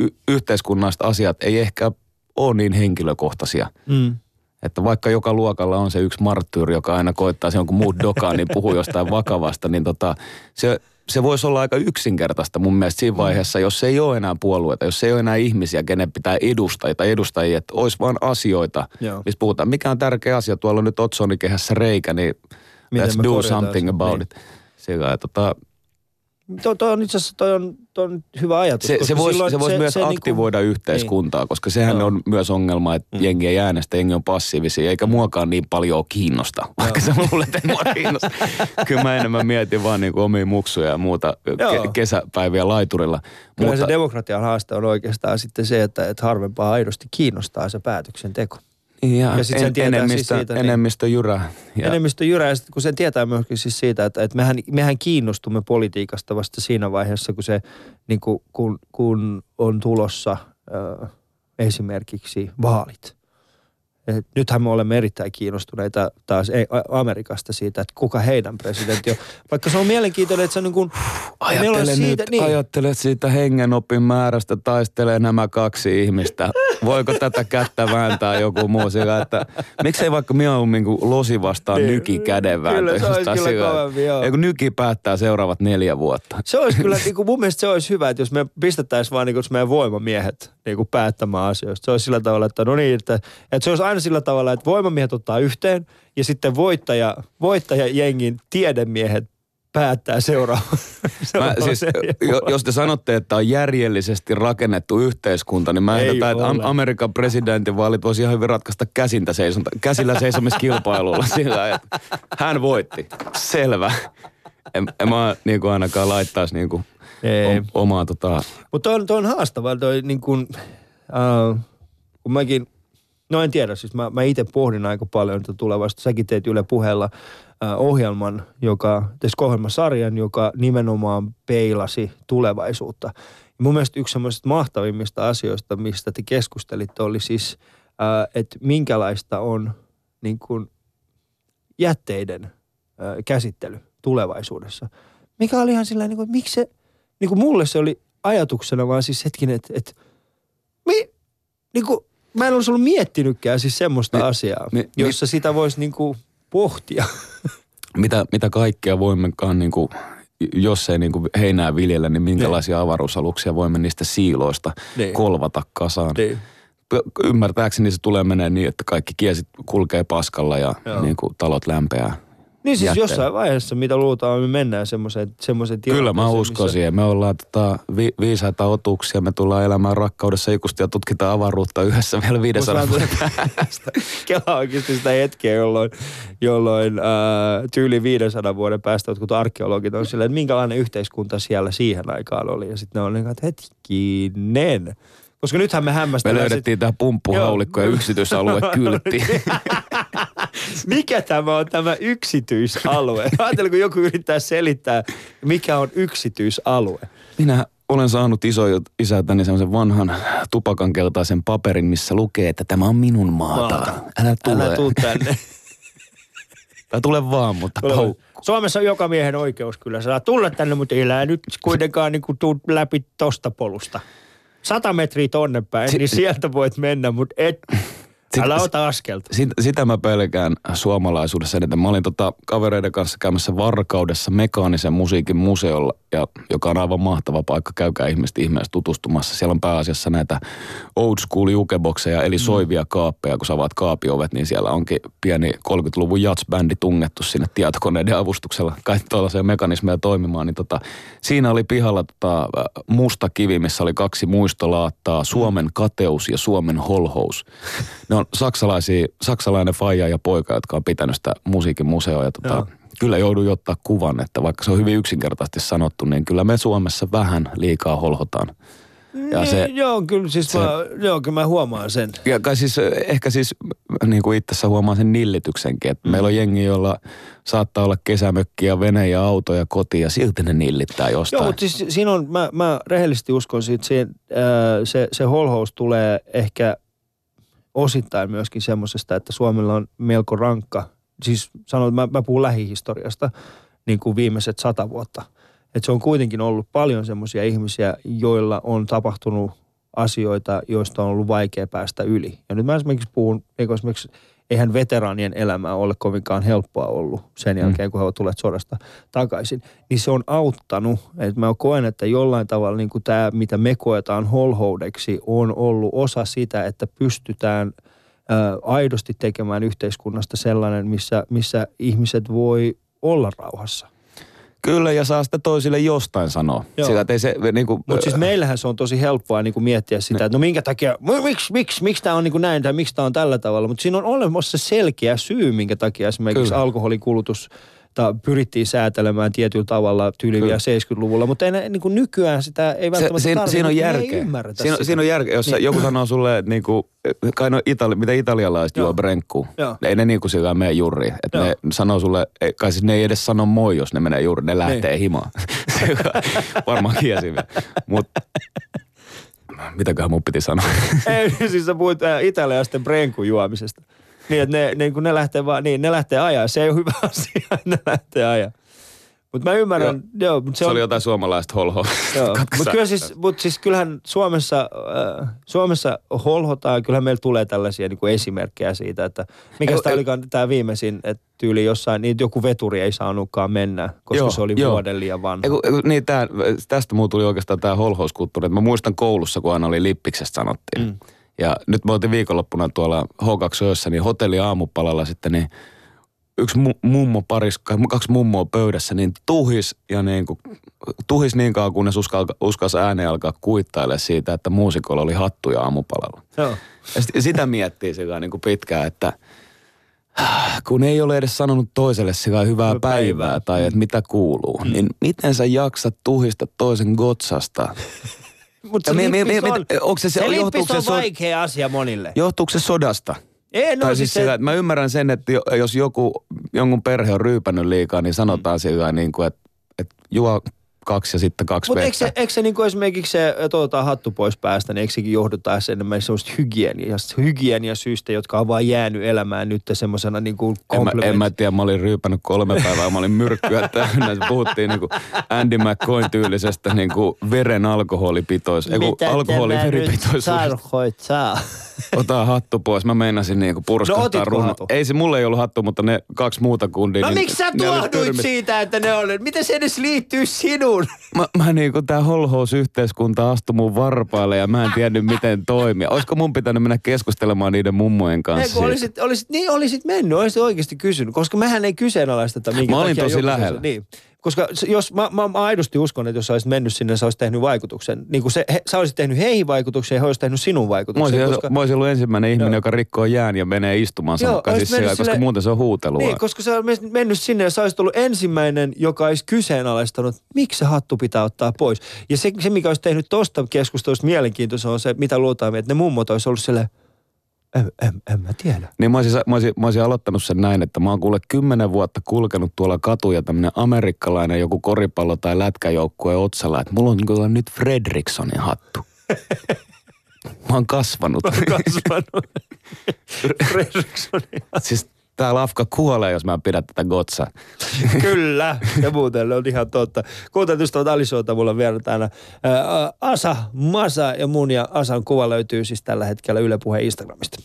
Speaker 3: y- yhteiskunnalliset asiat ei ehkä ole niin henkilökohtaisia.
Speaker 1: Mm.
Speaker 3: Että vaikka joka luokalla on se yksi marttyyri, joka aina koittaa se jonkun muun dokaan, niin puhuu jostain vakavasta, niin tota, se, se voisi olla aika yksinkertaista mun mielestä siinä vaiheessa, jos ei ole enää puolueita, jos ei ole enää ihmisiä, kenen pitää edustaa tai edustajia, että olisi vaan asioita,
Speaker 1: Joo.
Speaker 3: missä puhutaan. Mikä on tärkeä asia, tuolla on nyt otsonikehässä reikä, niin
Speaker 1: Miten
Speaker 3: let's do something about
Speaker 1: Niin.
Speaker 3: it. Sillä, tota,
Speaker 1: Toi, toi on itse asiassa toi on, toi on hyvä ajatus.
Speaker 3: se, se voisi se vois myös
Speaker 1: niinku-
Speaker 3: aktivoida yhteiskuntaa, koska sehän
Speaker 1: Joo.
Speaker 3: on myös ongelma, että
Speaker 1: Mm.
Speaker 3: jengi ei äänestä, jengi on passiivisia, eikä muakaan niin paljon kiinnosta. Vaikka sä luulet, että mua kiinnosta. Kyllä mä enemmän mietin vaan niin omia muksuja ja muuta ke- kesäpäiviä laiturilla.
Speaker 1: Kyllä
Speaker 3: Mutta
Speaker 1: se demokratian haaste on oikeastaan sitten se, että, että harvempaa aidosti kiinnostaa se päätöksenteko.
Speaker 3: Ja,
Speaker 1: ja sit sen
Speaker 3: en,
Speaker 1: tietää siis
Speaker 3: enemmistö,
Speaker 1: siitä, niin-
Speaker 3: enemmistö jyrä.
Speaker 1: Ja.
Speaker 3: Ja,
Speaker 1: Enemmistö jyrää, ja kun sen tietää myöskin siis siitä, että, että mehän, mehän kiinnostumme politiikasta vasta siinä vaiheessa, kun se, niin kuin, kun, kun on tulossa ö, esimerkiksi vaalit. Et nythän me olemme erittäin kiinnostuneita taas ei- Amerikasta siitä, että kuka heidän presidentti on. Vaikka se on mielenkiintoinen, että se on niin kuin,
Speaker 3: Ajattele
Speaker 1: siitä,
Speaker 3: nyt, niin. ajattele siitä hengenopin määrästä taistelee nämä kaksi ihmistä. Voiko tätä kättä vääntää joku muu sillä, että miksei vaikka mieluummin kuin losi vastaan
Speaker 1: Niin.
Speaker 3: nyki kädenvääntö.
Speaker 1: Kyllä, se olisi kyllä
Speaker 3: sillä,
Speaker 1: kovempi, joo.
Speaker 3: Kun nyki päättää seuraavat neljä vuotta.
Speaker 1: Se olisi kyllä, niin kuin mun mielestä se olisi hyvä, että jos me pistettäisiin vaan niin kuin meidän voimamiehet niin kuin päättämään asioista. Se olisi sillä tavalla, että no niin, että, että se olisi aina sillä tavalla, että voimamiehet ottaa yhteen ja sitten voittaja, voittaja jengin tiedemiehet päättää seuraava.
Speaker 3: Mä, siis, jo, jos te sanotte, että on järjellisesti rakennettu yhteiskunta, niin mä ehdotan, että
Speaker 1: ole.
Speaker 3: Am- Amerikan presidentinvaalit voisi ihan hyvin ratkaista käsintä seisonta, käsillä seisomiskilpailulla sillä, että hän voitti. Selvä. En, en mä niin kuin ainakaan laittaisi niin kuin
Speaker 1: Ei.
Speaker 3: o, omaa tota,
Speaker 1: Mutta on, toi on haastavaa, toi niin kuin, äh, kun mäkin, no en tiedä, siis mä, mä itse pohdin aika paljon tätä tulevaisuutta. Säkin teet Yle puheella äh, ohjelman, joka, teistä ohjelmasarjan, joka nimenomaan peilasi tulevaisuutta. Ja mun mielestä yksi semmoisista mahtavimmista asioista, mistä te keskustelitte, oli siis, äh, että minkälaista on niin kuin jätteiden äh, käsittely tulevaisuudessa. Mikä oli ihan sillä niin kuin, miksi se, niin kuin mulle se oli ajatuksena vaan siis hetkinen, että, että mi, niin kuin, mä en olisi ollut miettinytkään siis semmoista
Speaker 3: Mi-
Speaker 1: asiaa,
Speaker 3: mi-
Speaker 1: jossa sitä voisi niin kuin pohtia.
Speaker 3: mitä, mitä kaikkea voimmekaan, niin kuin, jos ei niin kuin heinää viljellä, niin minkälaisia avaruusaluksia voimme niistä siiloista
Speaker 1: Niin.
Speaker 3: kolvata kasaan.
Speaker 1: niin.
Speaker 3: P- Ymmärtääkseni se tulee menee niin, että kaikki kiesit kulkee paskalla ja
Speaker 1: Joo.
Speaker 3: niin kuin talot lämpeää.
Speaker 1: Niin siis
Speaker 3: jätteellä.
Speaker 1: jossain vaiheessa, mitä luultaan, me mennään semmoiseen, semmoiseen
Speaker 3: Kyllä mä
Speaker 1: tilanteeseen,
Speaker 3: uskon
Speaker 1: missä-
Speaker 3: siihen. Me ollaan tota, vi- viisaita otuksia, me tullaan elämään rakkaudessa ikusti ja tutkitaan avaruutta yhdessä vielä 500
Speaker 1: Musta
Speaker 3: vuoden
Speaker 1: päästä. Kela oikeasti sitä hetkeä, jolloin, jolloin ää, tyyli 500 vuoden päästä jotkut arkeologit on silleen, että minkälainen yhteiskunta siellä siihen aikaan oli. Ja sitten ne on niin että hetkinen. Koska nythän me
Speaker 3: Me
Speaker 1: hämmästellään...
Speaker 3: löydettiin tämä pumppuhaulikko ja yksityisalue kyltti.
Speaker 1: Mikä tämä on tämä yksityisalue? Ajattelen, kun joku yrittää selittää, mikä on yksityisalue.
Speaker 3: Minä olen saanut iso isältäni semmoisen vanhan tupakan keltaisen paperin, missä lukee, että tämä on minun maata.
Speaker 1: Maata.
Speaker 3: Älä tule.
Speaker 1: Älä tuu tänne.
Speaker 3: Tai tule vaan, mutta pau.
Speaker 1: Suomessa on joka miehen oikeus kyllä. Saa tulla tänne, mutta elää nyt kuitenkaan niin kuin tuu läpi tosta polusta. Sata metriä tonne päin,
Speaker 3: Si-
Speaker 1: niin sieltä voit mennä, mutta et,
Speaker 3: Sit-
Speaker 1: älä ota askelta.
Speaker 3: Sit, sitä mä pelkään suomalaisuudessa eniten. Mä olin tota kavereiden kanssa käymässä Varkaudessa mekaanisen musiikin museolla, ja, joka on aivan mahtava paikka. Käykää ihmiset ihmeessä tutustumassa. Siellä on pääasiassa näitä old school jukebokseja, eli soivia kaappeja. Kun sä avaat kaapiovet, niin siellä onkin pieni 30-luvun jatsbändi tungettu sinne tietokoneiden avustuksella kaikki tuollaisia mekanismeja toimimaan. Niin tota, siinä oli pihalla tota, musta kivi, missä oli kaksi muistolaattaa, Suomen kateus ja Suomen holhous. Ne on saksalaisia, saksalainen faija ja poika, jotka on pitänyt sitä musiikin museoa. Ja tota,
Speaker 1: Joo.
Speaker 3: kyllä joudun ottaa kuvan, että vaikka se on hyvin yksinkertaisesti sanottu, niin kyllä me Suomessa vähän liikaa holhotaan. Ja se,
Speaker 1: niin, joo, kyllä siis
Speaker 3: se-
Speaker 1: mä, joo, kyllä mä huomaan sen.
Speaker 3: ja kai siis, eh, ehkä siis niin kuin itse huomaan sen nillityksenkin, että mm. meillä on jengi, jolla saattaa olla kesämökki ja vene ja auto ja koti ja silti ne nillittää jostain.
Speaker 1: Joo, mutta siis siinä on, mä, mä rehellisesti uskon siitä, se, se, se holhous tulee ehkä osittain myöskin semmoisesta, että Suomella on melko rankka, siis sanon, mä, mä puhun lähihistoriasta, niin kuin viimeiset sata vuotta. Että se on kuitenkin ollut paljon semmoisia ihmisiä, joilla on tapahtunut asioita, joista on ollut vaikea päästä yli. Ja nyt mä esimerkiksi puhun, eikö esimerkiksi, eihän veteraanien elämä ole kovinkaan helppoa ollut sen jälkeen, kun he ovat tulleet sodasta takaisin. Niin se on auttanut, että mä koen, että jollain tavalla niin kuin tämä, mitä me koetaan holhoudeksi, on ollut osa sitä, että pystytään ää, aidosti tekemään yhteiskunnasta sellainen, missä, missä ihmiset voi olla rauhassa.
Speaker 3: Kyllä, ja saa sitä toisille jostain sanoa. Sitä, ei se, niin kuin,
Speaker 1: Mutta siis meillähän se on tosi helppoa niin kuin miettiä sitä, että no minkä takia, mi- miksi, miksi, miksi tämä on niin kuin näin tai miksi tämä on tällä tavalla. Mutta siinä on olemassa selkeä syy, minkä takia esimerkiksi
Speaker 3: Kyllä.
Speaker 1: Alkoholikulutus pyrittiin säätelemään tietyllä tavalla tyyli vielä 70-luvulla, mutta ei, niin kuin nykyään sitä ei
Speaker 3: se,
Speaker 1: välttämättä
Speaker 3: siinä,
Speaker 1: tarvitse,
Speaker 3: siinä on
Speaker 1: ei
Speaker 3: järkeä. Siinä,
Speaker 1: sitä.
Speaker 3: siinä on järkeä. Jos niin. joku sanoo sulle, että niinku, kai no itali, mitä italialaiset
Speaker 1: Joo.
Speaker 3: juo brenkkuu.
Speaker 1: Joo.
Speaker 3: Ei ne niinku sillä mene juriin. Että ne sanoo sulle, ei- kai siis ne ei edes sano moi, jos ne menee juuriin. Ne lähtee
Speaker 1: Niin.
Speaker 3: himaan. Varmaan kiesi. Mutta mitäköhän mun piti sanoa?
Speaker 1: Ei, siis sä puhuit äh, italialaisten brenkun juomisesta. Niin, että ne, niin kun ne lähtee vaan, niin ne lähtee ajaa. Se ei ole hyvä asia, että ne lähtee ajaa. Mutta mä ymmärrän, joo, joo mutta
Speaker 3: Se, se oli jotain suomalaista holhoa.
Speaker 1: Mutta kyllä siis, mut siis kyllähän Suomessa, äh, Suomessa holhotaan, kyllähän meillä tulee tällaisia niin kuin esimerkkejä siitä, että mikä tämä olikaan tämä viimeisin, että tyyli jossain, niin joku veturi ei saanutkaan mennä, koska
Speaker 3: Joo,
Speaker 1: se oli
Speaker 3: joo.
Speaker 1: vuoden liian vanha.
Speaker 3: Eiku, eiku, niin tää, tästä muu tuli oikeastaan tämä holhouskulttuuri. että Mä muistan koulussa, kun aina oli lippiksestä sanottiin. Mm. Ja nyt me oltiin viikonloppuna tuolla H2 niin hotelli aamupalalla sitten, niin yksi mu- mummo paris, kaksi mummoa pöydässä, niin tuhis ja niin kuin, tuhis niin kauan, kunnes uskal, uskas ääneen alkaa kuittailla siitä, että muusikolla oli hattuja aamupalalla.
Speaker 1: Joo.
Speaker 3: Ja sit, sitä miettii sillä niin kuin pitkään, että kun ei ole edes sanonut toiselle sillä hyvää
Speaker 1: päivää.
Speaker 3: päivää tai että mitä kuuluu, niin miten sä jaksat tuhista toisen gotsasta?
Speaker 1: Mutta se,
Speaker 3: mi-
Speaker 1: lippis
Speaker 3: mi-
Speaker 1: on,
Speaker 3: se-
Speaker 1: se,
Speaker 3: se
Speaker 1: on
Speaker 3: so-
Speaker 1: vaikea asia monille.
Speaker 3: Johtuuko se sodasta?
Speaker 1: Ei, no
Speaker 3: tai
Speaker 1: siis
Speaker 3: siis
Speaker 1: se,
Speaker 3: sillä, että mä ymmärrän sen, että jo- jos joku, jonkun perhe on ryypännyt liikaa, niin sanotaan mm. sillä niin kuin, että, että juo kaksi ja sitten kaksi
Speaker 1: Mutta eikö se, eikö se niinku esimerkiksi se, että otetaan hattu pois päästä, niin eikö sekin johdu taas enemmän semmoista hygieniasta, hygieniasyistä, jotka on vaan jäänyt elämään nyt semmoisena niinku
Speaker 3: En mä, en mä tiedä, mä olin ryypännyt kolme päivää, mä olin myrkkyä täynnä. Puhuttiin niin kuin Andy McCoyn tyylisestä niin kuin veren alkoholipitois, ei alkoholiveripitoisuudesta. Ota hattu pois. Mä meinasin niin kuin
Speaker 1: No
Speaker 3: purskahtaa runno.
Speaker 1: hatun?
Speaker 3: Ei se mulle ei ollut hattu, mutta ne kaksi muuta kundia.
Speaker 1: No
Speaker 3: niin
Speaker 1: miksi sä tuohduit siitä, että ne oli? Miten se edes liittyy sinuun?
Speaker 3: Mä, mä niin kuin tää holhousyhteiskunta astui mun varpaille ja mä en tiennyt miten toimia. Olisiko mun pitänyt mennä keskustelemaan niiden mummojen kanssa?
Speaker 1: Ei, kun olisit, olisit, niin olisit mennyt, olisit oikeasti kysynyt, koska mähän ei kyseenalaisteta minkä
Speaker 3: Mä olin tosi lähellä.
Speaker 1: Niin. Koska jos, mä, mä, mä aidosti uskon, että jos sä olisit mennyt sinne, sä olisit tehnyt vaikutuksen. Niin kuin se, he, sä olisit tehnyt heihin vaikutuksen ja he olisit tehnyt sinun
Speaker 3: Mä
Speaker 1: vaikutuksen.
Speaker 3: olisin,
Speaker 1: koska,
Speaker 3: mä olisin ollut ensimmäinen ihminen,
Speaker 1: Joo.
Speaker 3: joka rikkoo jään ja menee istumaan sun käsissä
Speaker 1: olisit mennyt
Speaker 3: siellä, koska
Speaker 1: sille-
Speaker 3: muuten se on huutelua.
Speaker 1: niin, koska sä olisit mennyt sinne ja sä olisit ollut ensimmäinen, joka olisi kyseenalaistanut, miksi se hattu pitää ottaa pois. Ja se, se mikä olisi tehnyt tosta keskustelusta mielenkiintoista on se, mitä luultaan, että ne mummot olisi ollut sille, en, en, en mä tiedä.
Speaker 3: Niin mä olisin, mä, olisin, mä olisin aloittanut sen näin, että mä oon kuule kymmenen vuotta kulkenut tuolla katuja tämmönen amerikkalainen joku koripallo- tai lätkäjoukkue otsalla, että mulla on niin nyt Fredrikssonin hattu. mä oon kasvanut.
Speaker 1: Kasvanut. Fredrikssonin.
Speaker 3: siis tää lafka kuolee, jos mä en pidä tätä gotsaa.
Speaker 1: Kyllä, ja muuten on ihan totta. Kuuntelut ystävät Alisoita, mulla vielä täällä ää, Asa, Masa ja mun ja Asan kuva löytyy siis tällä hetkellä Yle Puheen Instagramista.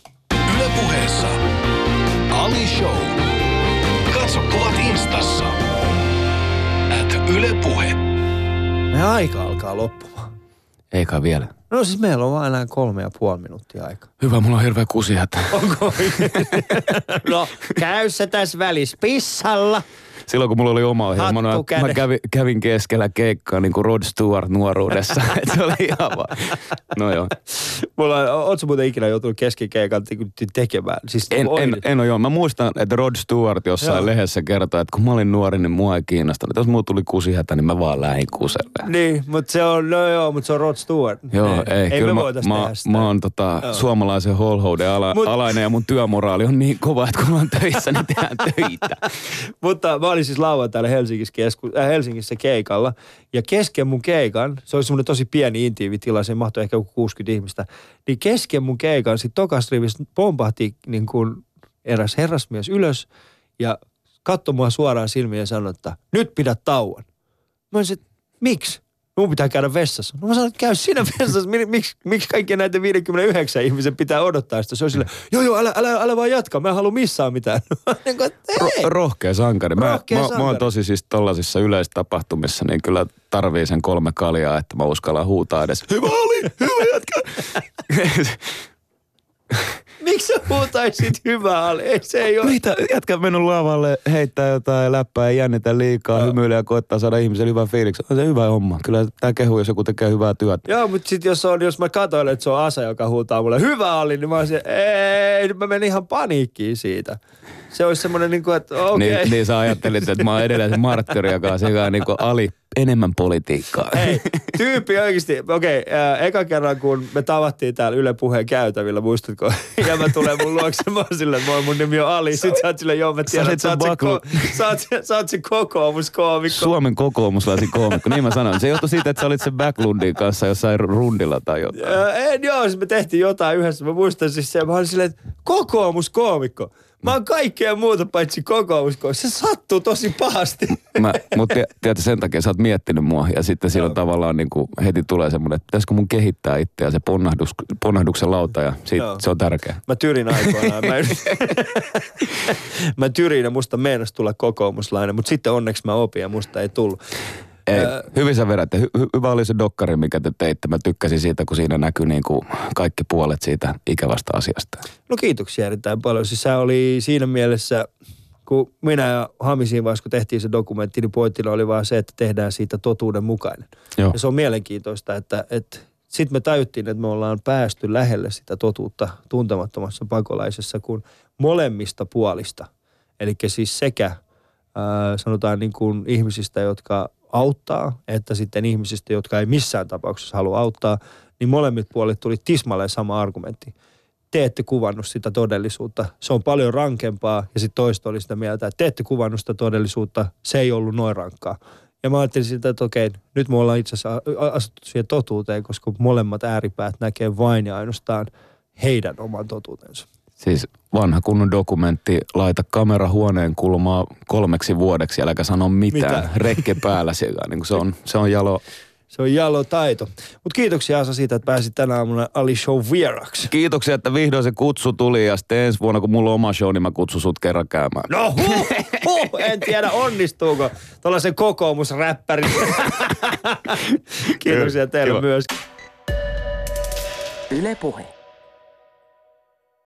Speaker 2: Ylepuheessa Ali Show. Katso kuvat instassa. At Yle Puhe.
Speaker 1: Meidän aika alkaa loppumaan.
Speaker 3: Eikä vielä.
Speaker 1: No siis meillä on vaan enää kolme ja puoli minuuttia aikaa.
Speaker 3: Hyvä, mulla on hirveä kusihätä.
Speaker 1: Onko? no, käy se tässä välissä pissalla.
Speaker 3: Silloin kun mulla oli oma ohjelma, mä, mä kävin, kävin keskellä keikkaa niin kuin Rod Stewart nuoruudessa. Se oli ihan vaan. No joo.
Speaker 1: Mulla on, ootko muuten ikinä joutunut keskikeikan te- tekemään? Siis
Speaker 3: En, en,
Speaker 1: oikein-
Speaker 3: en ole joo. Mä muistan, että Rod Stewart jossain
Speaker 1: Joo.
Speaker 3: lehdessä kertoi, että kun mä olin nuori, niin mua ei kiinnostanut. Jos mulla tuli kusihätä, niin mä vaan lähdin kuselle.
Speaker 1: Niin, mutta se on, no joo, mutta se on Rod Stewart.
Speaker 3: Joo, ei.
Speaker 1: ei
Speaker 3: kyllä
Speaker 1: me
Speaker 3: mä,
Speaker 1: voitais
Speaker 3: mä,
Speaker 1: tehdä sitä.
Speaker 3: mä oon tota,
Speaker 1: Joo.
Speaker 3: suomalaisen holhouden ala,
Speaker 1: Mut-
Speaker 3: alainen ja mun työmoraali on niin kova, että kun mä oon töissä, niin tehdään töitä.
Speaker 1: Mutta mä olin siis lauantaina Helsingissä, kesku, äh, Helsingissä keikalla. Ja kesken mun keikan, se oli semmoinen tosi pieni intiivi tila, se mahtui ehkä joku 60 ihmistä. Niin kesken mun keikan sit tokas rivissä pompahti niin kuin eräs herrasmies ylös ja katsoi mua suoraan silmiin ja sanoi, että nyt pidä tauon. Mä olisin, miksi? Mun pitää käydä vessassa. No mä sanoin, että käy siinä vessassa. Mi- Miksi, miksi kaikkien näiden 59 ihmisen pitää odottaa sitä? Se on sille, joo joo, älä, älä, älä vaan jatka. Mä en halua missään mitään. niin kuin.
Speaker 3: Ro- rohkea sankari. Mä,
Speaker 1: Rohkea
Speaker 3: mä, mä oon
Speaker 1: sankari.
Speaker 3: tosi siis tollasissa yleistapahtumissa, niin kyllä tarvii sen kolme kaljaa, että mä uskallan huutaa edes. Hyvä oli, hyvä jätkä.
Speaker 1: Miksi sä huutaisit hyvää Ali? Ei se ei ole.
Speaker 3: Mitä? Jätkä mennyt lavalle, heittää jotain läppää, ei jännitä liikaa,
Speaker 1: Joo.
Speaker 3: hymyilee ja koittaa saada ihmiselle hyvän fiiliksen. On se hyvä homma. Kyllä tää kehu, jos joku tekee hyvää työtä.
Speaker 1: Joo, mutta sitten jos, on, jos mä katsoin, että se on Asa, joka huutaa mulle hyvä Ali, niin mä olisin, ei, mä menin ihan paniikkiin siitä. Se olisi semmoinen, niin kuin, että okei.
Speaker 3: Niin, niin sä ajattelit, että mä oon edelleen se markkeri, joka on sekä niin kuin ali enemmän politiikkaa.
Speaker 1: Hei, tyyppi oikeasti, okei, okay, eka kerran kun me tavattiin täällä Yle Puheen käytävillä, muistatko? Ja mä tulen mun luokse, mä oon silleen, moi mun nimi on Ali. Sitten sä oot silleen, joo mä tiedän, sä
Speaker 3: se
Speaker 1: oot se, ko- sä oot se, sä oot se kokoomuskoomikko.
Speaker 3: Suomen kokoomuslaisin koomikko, niin mä sanoin. Se johtui siitä, että sä olit sen Backlundin kanssa jossain rundilla tai jotain.
Speaker 1: Ää, En joo, siis me tehtiin jotain yhdessä. Mä muistan siis se, mä olin silleen, että kokoomuskoomikko. Mä oon kaikkea muuta paitsi kokoomuskoissa. Se sattuu tosi pahasti.
Speaker 3: Mä, mutta tiedätkö, sen takia sä oot miettinyt mua ja sitten silloin tavallaan niin kuin heti tulee semmoinen, että pitäisikö mun kehittää itseä se ponnahdus, ponnahduksen lauta ja siitä,
Speaker 1: Joo.
Speaker 3: se on tärkeä.
Speaker 1: Mä tyrin aikoinaan. Mä, mä tyrin ja musta meinas tulla kokoomuslainen, mutta sitten onneksi mä opin ja musta ei tullut.
Speaker 3: Ei, hyvin sä vedät. Hy- hy- hyvä oli se dokkari, mikä te teitte. Mä tykkäsin siitä, kun siinä näkyy niin kuin kaikki puolet siitä ikävästä asiasta.
Speaker 1: No kiitoksia erittäin paljon. Siis se oli siinä mielessä, kun minä ja Hami siinä vaiheessa, kun tehtiin se dokumentti, niin pointtina oli vaan se, että tehdään siitä totuuden mukainen.
Speaker 3: Joo.
Speaker 1: Ja se on mielenkiintoista, että, että sitten me tajuttiin, että me ollaan päästy lähelle sitä totuutta tuntemattomassa pakolaisessa, kun molemmista puolista. Eli siis sekä sanotaan niin kuin ihmisistä, jotka auttaa, että sitten ihmisistä, jotka ei missään tapauksessa halua auttaa, niin molemmit puolet tuli tismalleen sama argumentti. Te ette kuvannut sitä todellisuutta. Se on paljon rankempaa. Ja sitten toista oli sitä mieltä, että te ette kuvannut sitä todellisuutta. Se ei ollut noin rankkaa. Ja mä ajattelin sitä, että okei, nyt me ollaan itse asiassa a- astuttu siihen totuuteen, koska molemmat ääripäät näkee vain ja ainoastaan heidän oman totuutensa.
Speaker 3: Siis vanha kunnon dokumentti, laita kamera huoneen kulmaa kolmeksi vuodeksi, äläkä sano mitään.
Speaker 1: Mitä?
Speaker 3: Rekke päällä siellä. Niin kuin se, on, se on jalo.
Speaker 1: Se on jalo taito. Mutta kiitoksia Asa siitä, että pääsit tänä aamuna Ali Show vieraksi.
Speaker 3: Kiitoksia, että vihdoin se kutsu tuli ja sitten ensi vuonna, kun mulla on oma show, niin mä kutsun sut kerran käymään.
Speaker 1: No huh, huh, en tiedä onnistuuko tuollaisen kokoomusräppärin. Kiitoksia teille
Speaker 3: Kiva.
Speaker 1: myös.
Speaker 4: Yle Puhe.